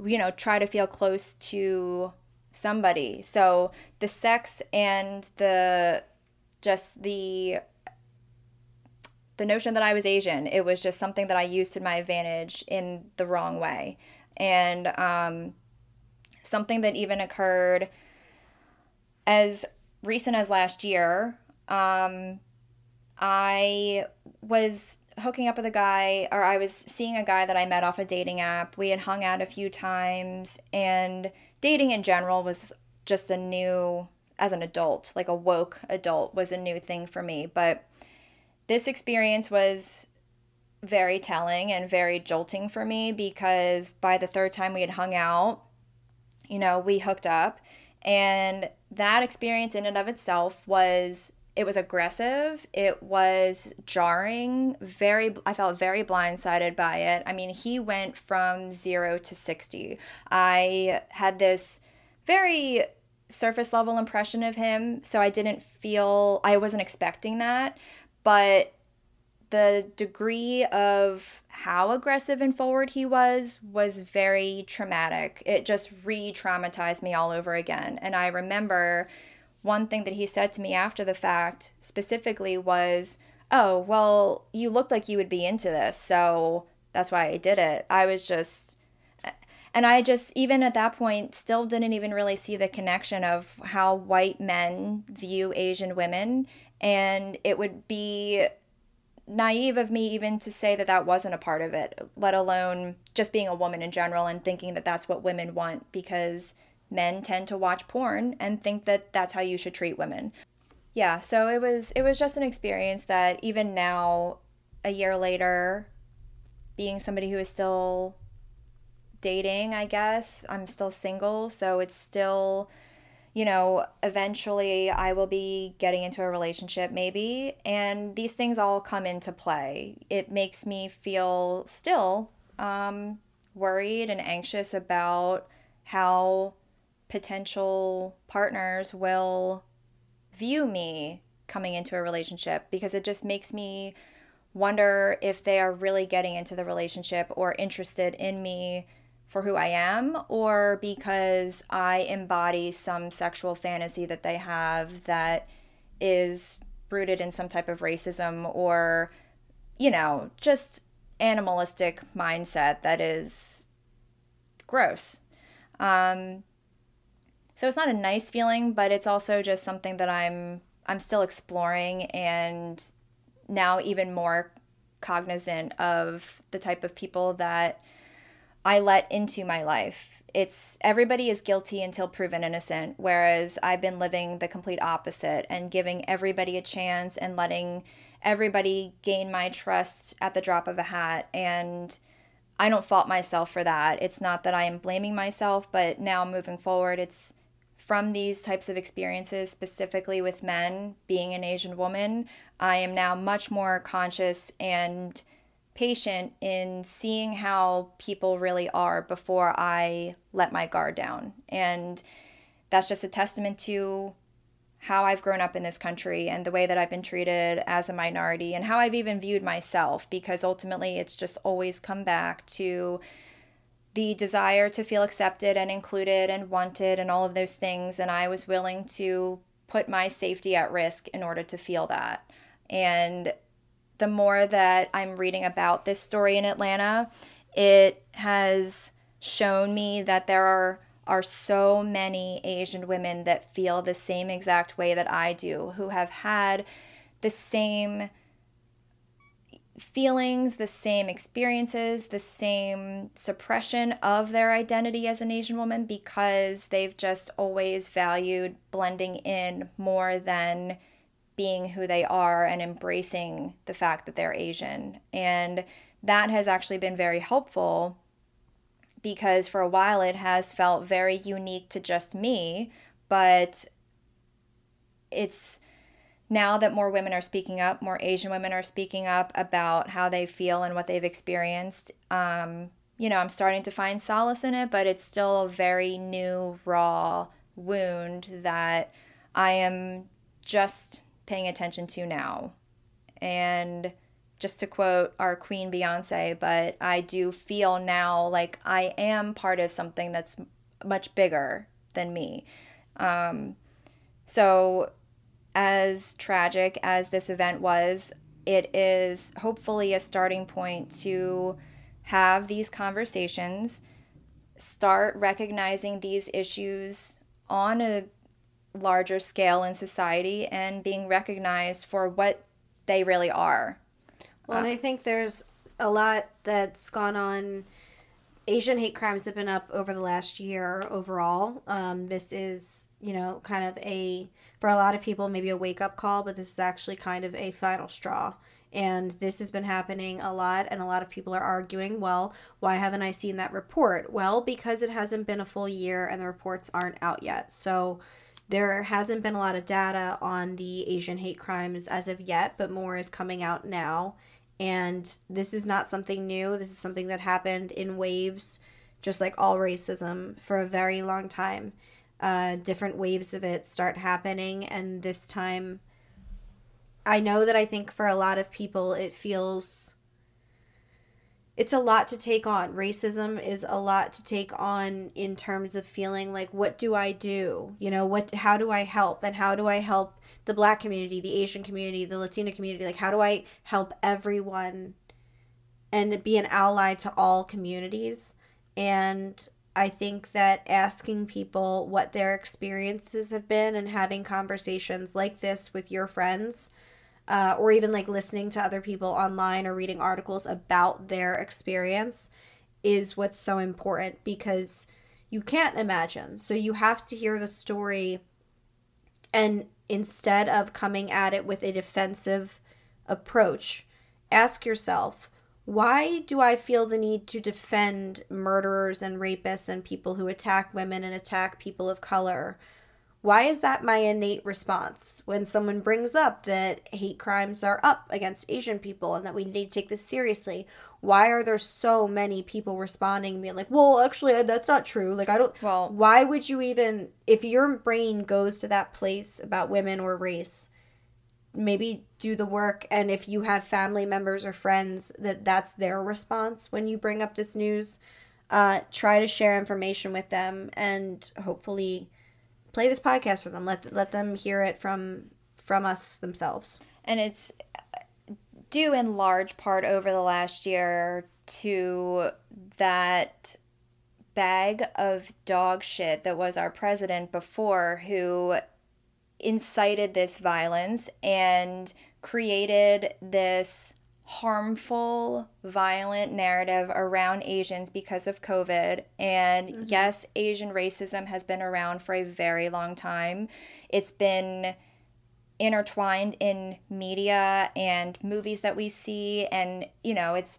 you know, try to feel close to somebody. So the sex and the just the the notion that I was Asian, it was just something that I used to my advantage in the wrong way. And um, something that even occurred as recent as last year, um, I was hooking up with a guy, or I was seeing a guy that I met off a dating app. We had hung out a few times, and dating in general was just a new, as an adult, like a woke adult, was a new thing for me. But this experience was very telling and very jolting for me because by the third time we had hung out, you know, we hooked up. And that experience in and of itself was it was aggressive. It was jarring. Very i felt very blindsided by it. I mean he went from 0 to 60 i had this very surface level impression of him so i didn't feel i wasn't expecting that. But the degree of how aggressive and forward he was was very traumatic. It just re-traumatized me all over again. And i remember one thing that he said to me after the fact specifically was, Oh, well, you looked like you would be into this, so that's why I did it. I was just. And I just, even at that point, still didn't even really see the connection of how white men view Asian women. And it would be naive of me even to say that that wasn't a part of it, let alone just being a woman in general and thinking that that's what women want because men tend to watch porn and think that that's how you should treat women. Yeah, so it was it was just an experience that even now a year later being somebody who is still dating, I guess, I'm still single, so it's still you know, eventually I will be getting into a relationship, maybe. And these things all come into play. It makes me feel still um, worried and anxious about how potential partners will view me coming into a relationship because it just makes me wonder if they are really getting into the relationship or interested in me for who I am or because I embody some sexual fantasy that they have that is rooted in some type of racism or, you know, just animalistic mindset that is gross. Um, so it's not a nice feeling, but it's also just something that I'm I'm still exploring and now even more cognizant of the type of people that I let into my life. It's everybody is guilty until proven innocent, whereas I've been living the complete opposite and giving everybody a chance and letting everybody gain my trust at the drop of a hat. And I don't fault myself for that. It's not that I am blaming myself, but now moving forward, it's from these types of experiences, specifically with men, being an Asian woman, I am now much more conscious and patient in seeing how people really are before I let my guard down. And that's just a testament to how I've grown up in this country and the way that I've been treated as a minority and how I've even viewed myself because ultimately it's just always come back to the desire to feel accepted and included and wanted and all of those things. And I was willing to put my safety at risk in order to feel that. And the more that I'm reading about this story in Atlanta, it has shown me that there are are so many Asian women that feel the same exact way that I do, who have had the same feelings, the same experiences, the same suppression of their identity as an Asian woman because they've just always valued blending in more than being who they are and embracing the fact that they're Asian. And that has actually been very helpful because for a while it has felt very unique to just me, but it's now that more women are speaking up, more Asian women are speaking up about how they feel and what they've experienced, um, you know, I'm starting to find solace in it, but it's still a very new, raw wound that I am just paying attention to now. And just to quote our queen Beyonce, but I do feel now like I am part of something that's much bigger than me. Um, so as tragic as this event was, it is hopefully a starting point to have these conversations, start recognizing these issues on a larger scale in society and being recognized for what they really are. Well, and I think there's a lot that's gone on. Asian hate crimes have been up over the last year overall. Um, this is, you know, kind of a for a lot of people, maybe a wake up call, but this is actually kind of a final straw. And this has been happening a lot, and a lot of people are arguing, well, why haven't I seen that report? Well, because it hasn't been a full year and the reports aren't out yet. So there hasn't been a lot of data on the Asian hate crimes as of yet, but more is coming out now. And this is not something new. This is something that happened in waves, just like all racism, for a very long time uh, different waves of it start happening. And this time, I know that I think for a lot of people, it feels it's a lot to take on. Racism is a lot to take on in terms of feeling like, what do I do? You know, what, how do I help? And how do I help the black community, the Asian community, the Latina community? Like, how do I help everyone and be an ally to all communities? And I think that asking people what their experiences have been and having conversations like this with your friends, uh, or even like listening to other people online or reading articles about their experience, is what's so important because you can't imagine. So you have to hear the story, and instead of coming at it with a defensive approach, ask yourself why do I feel the need to defend murderers and rapists and people who attack women and attack people of color? Why is that my innate response when someone brings up that hate crimes are up against Asian people and that we need to take this seriously? Why are there so many people responding being like, "Well, actually that's not true." Like I don't Well, why would you even if your brain goes to that place about women or race, maybe do the work and if you have family members or friends that that's their response when you bring up this news uh, try to share information with them and hopefully play this podcast for them. Let let them hear it from from us themselves. And it's due in large part over the last year to that bag of dog shit that was our president before who incited this violence and created this harmful, violent narrative around Asians because of COVID. And mm-hmm. yes, Asian racism has been around for a very long time. It's been intertwined in media and movies that we see. And, you know, it's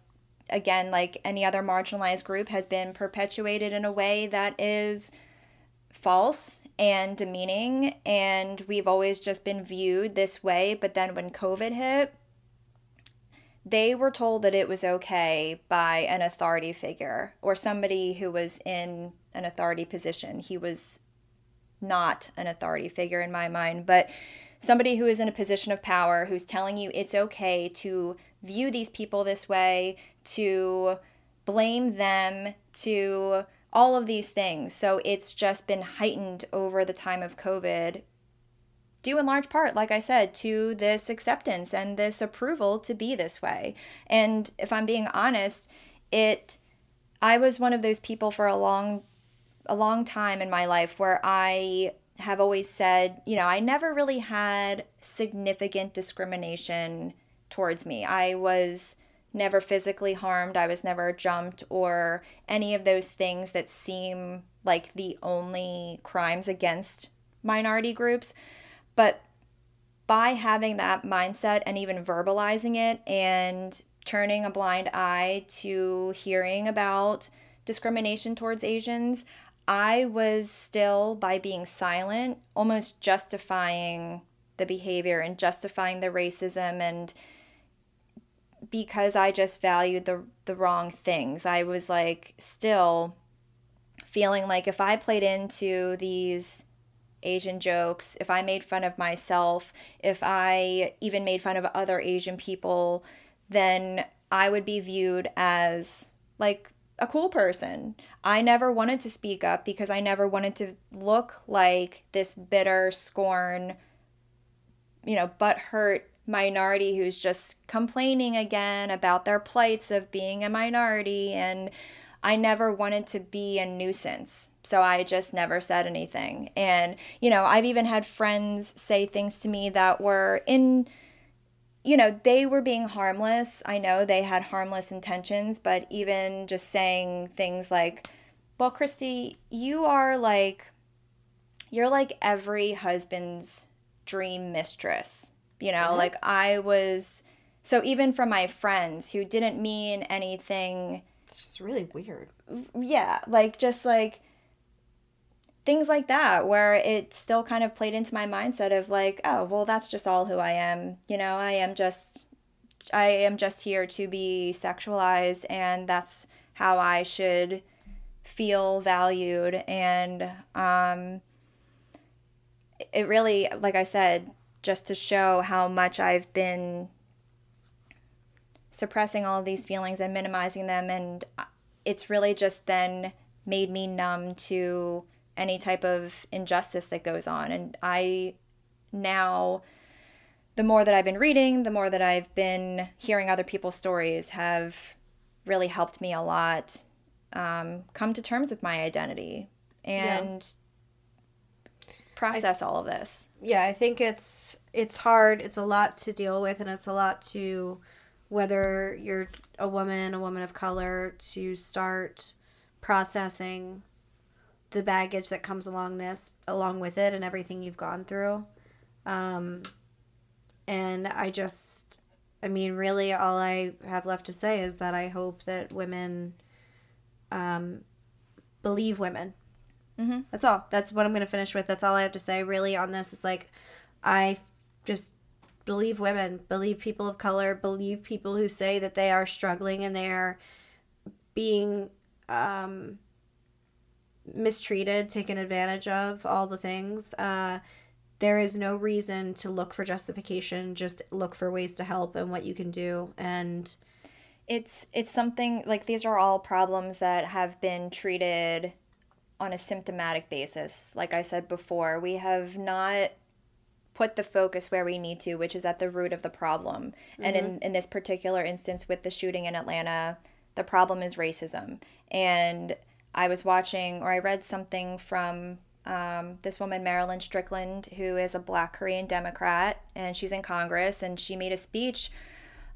again like any other marginalized group has been perpetuated in a way that is false and demeaning. And we've always just been viewed this way. But then when COVID hit, they were told that it was okay by an authority figure or somebody who was in an authority position. He was not an authority figure in my mind, but somebody who is in a position of power who's telling you it's okay to view these people this way, to blame them, to all of these things. So it's just been heightened over the time of COVID due in large part, like I said, to this acceptance and this approval to be this way. And if I'm being honest, it I was one of those people for a long a long time in my life where I have always said, you know, I never really had significant discrimination towards me. I was never physically harmed, I was never jumped or any of those things that seem like the only crimes against minority groups. But by having that mindset and even verbalizing it and turning a blind eye to hearing about discrimination towards Asians, I was still, by being silent, almost justifying the behavior and justifying the racism and because I just valued the the wrong things. I was like still feeling like if I played into these Asian jokes, if I made fun of myself, if I even made fun of other Asian people, then I would be viewed as like a cool person. I never wanted to speak up because I never wanted to look like this bitter scorn, you know, butt hurt minority who's just complaining again about their plights of being a minority. And I never wanted to be a nuisance. So I just never said anything. And, you know, I've even had friends say things to me that were in, you know, they were being harmless. I know they had harmless intentions, but even just saying things like, well, Christy, you are like, you're like every husband's dream mistress. You know, like I was, so even from my friends who didn't mean anything. It's just really weird. Yeah. Like, just like, things like that where it still kind of played into my mindset of like oh well that's just all who i am you know i am just i am just here to be sexualized and that's how i should feel valued and um it really like i said just to show how much i've been suppressing all of these feelings and minimizing them and it's really just then made me numb to any type of injustice that goes on. And I now, the more that I've been reading, the more that I've been hearing other people's stories, have really helped me a lot um, come to terms with my identity and yeah. Process all of this. Yeah, I think it's it's hard. It's a lot to deal with, and it's a lot to whether you're a woman, a woman of color, to start processing the baggage that comes along this along with it and everything you've gone through um, and i just i mean really all i have left to say is that i hope that women um, believe women mm-hmm. that's all that's what i'm going to finish with that's all i have to say really on this is like i just believe women believe people of color believe people who say that they are struggling and they are being um, mistreated, taken advantage of, all the things. Uh, there is no reason to look for justification. Just look for ways to help and what you can do. And it's it's something like these are all problems that have been treated on a symptomatic basis. Like I said before, we have not put the focus where we need to, which is at the root of the problem. Mm-hmm. And in, in this particular instance with the shooting in Atlanta, the problem is racism. And I was watching or I read something from um, this woman, Marilyn Strickland, who is a black Korean Democrat, and she's in Congress, and she made a speech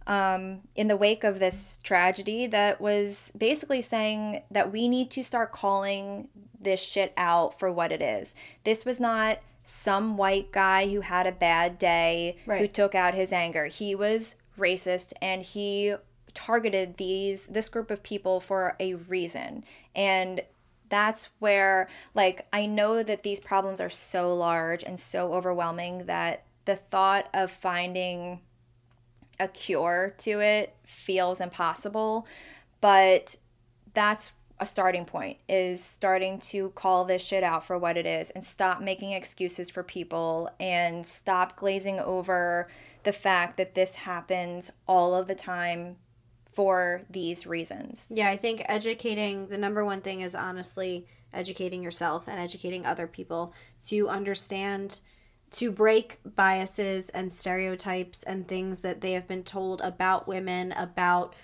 um, in the wake of this tragedy that was basically saying that we need to start calling this shit out for what it is. This was not some white guy who had a bad day right. who took out his anger. He was racist and he targeted these this group of people for a reason. And that's where like I know that these problems are so large and so overwhelming that the thought of finding a cure to it feels impossible, but that's a starting point is starting to call this shit out for what it is and stop making excuses for people and stop glazing over the fact that this happens all of the time for these reasons. Yeah, I think educating the number one thing is honestly educating yourself and educating other people to understand to break biases and stereotypes and things that they have been told about women, about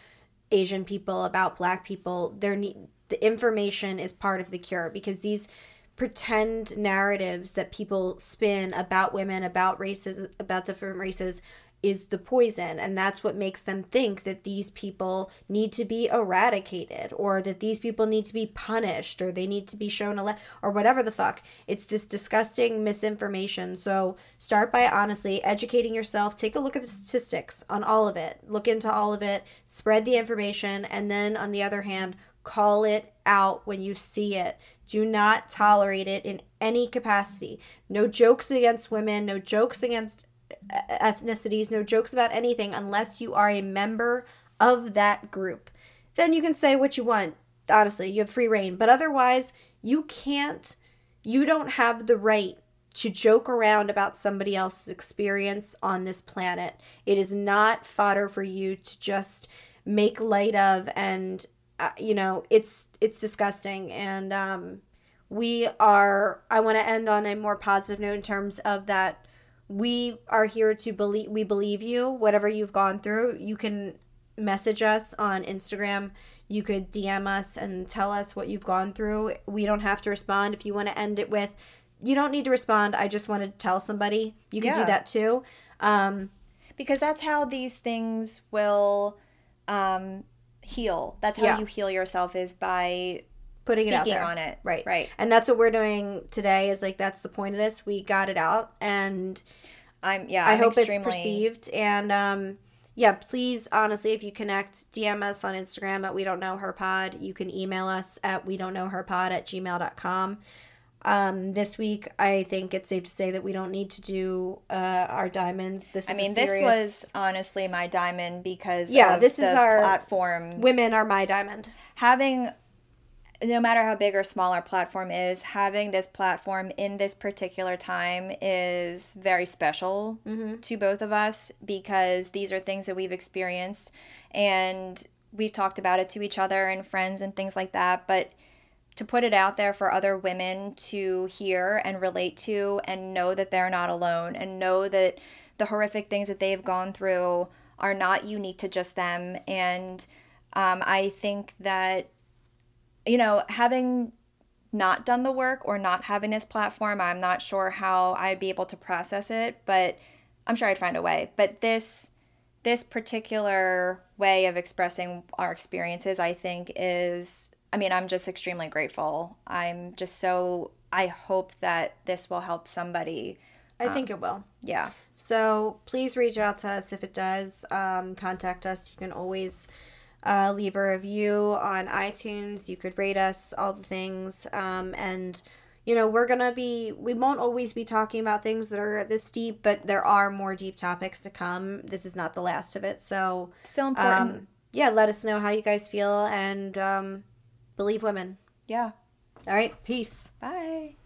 Asian people, about black people. Need the information is part of the cure because these pretend narratives that people spin about women, about races, about different races is the poison and that's what makes them think that these people need to be eradicated or that these people need to be punished or they need to be shown a le- or whatever the fuck. It's this disgusting misinformation. So start by honestly educating yourself. Take a look at the statistics on all of it. Look into all of it. Spread the information and then on the other hand call it out when you see it. Do not tolerate it in any capacity. No jokes against women no jokes against ethnicities, no jokes about anything unless you are a member of that group. Then you can say what you want. Honestly, you have free rein. But otherwise, you can't, you don't have the right to joke around about somebody else's experience on this planet. It is not fodder for you to just make light of and uh, you know, it's it's disgusting and um we are I want to end on a more positive note in terms of that we are here to believe we believe you. Whatever you've gone through you can message us on instagram. You could dm us and tell us what you've gone through. We don't have to respond. If you want to end it with you don't need to respond. I just wanted to tell somebody. You can yeah. do that too. Um, because that's how these things will um, heal. That's how yeah. you heal yourself is by putting it out there. on it. Right. Right. And that's what we're doing today is like that's the point of this. We got it out and i'm yeah i I'm hope extremely... it's perceived. And um yeah please honestly if you connect dm us on instagram at we don't know her pod you can email us at we don't know her pod at gmail.com um, this week, I think it's safe to say that we don't need to do uh, our diamonds. This I mean, serious... this was honestly my diamond because yeah, this is our platform. Women are my diamond. Having no matter how big or small our platform is, having this platform in this particular time is very special mm-hmm. to both of us because these are things that we've experienced and we've talked about it to each other and friends and things like that. But to put it out there for other women to hear and relate to and know that they're not alone and know that the horrific things that they've gone through are not unique to just them. And um, I think that you know, having not done the work or not having this platform, I'm not sure how I'd be able to process it, but I'm sure I'd find a way. But this this particular way of expressing our experiences, I think is I mean, I'm just extremely grateful. I'm just so I hope that this will help somebody. I um, think it will. Yeah. So please reach out to us if it does. Um, contact us. You can always uh, leave a review on iTunes. You could rate us, all the things. Um, and, you know, we're going to be, we won't always be talking about things that are this deep, but there are more deep topics to come. This is not the last of it. So, still important. Um, yeah, let us know how you guys feel and um, believe women. Yeah. All right. Peace. Bye.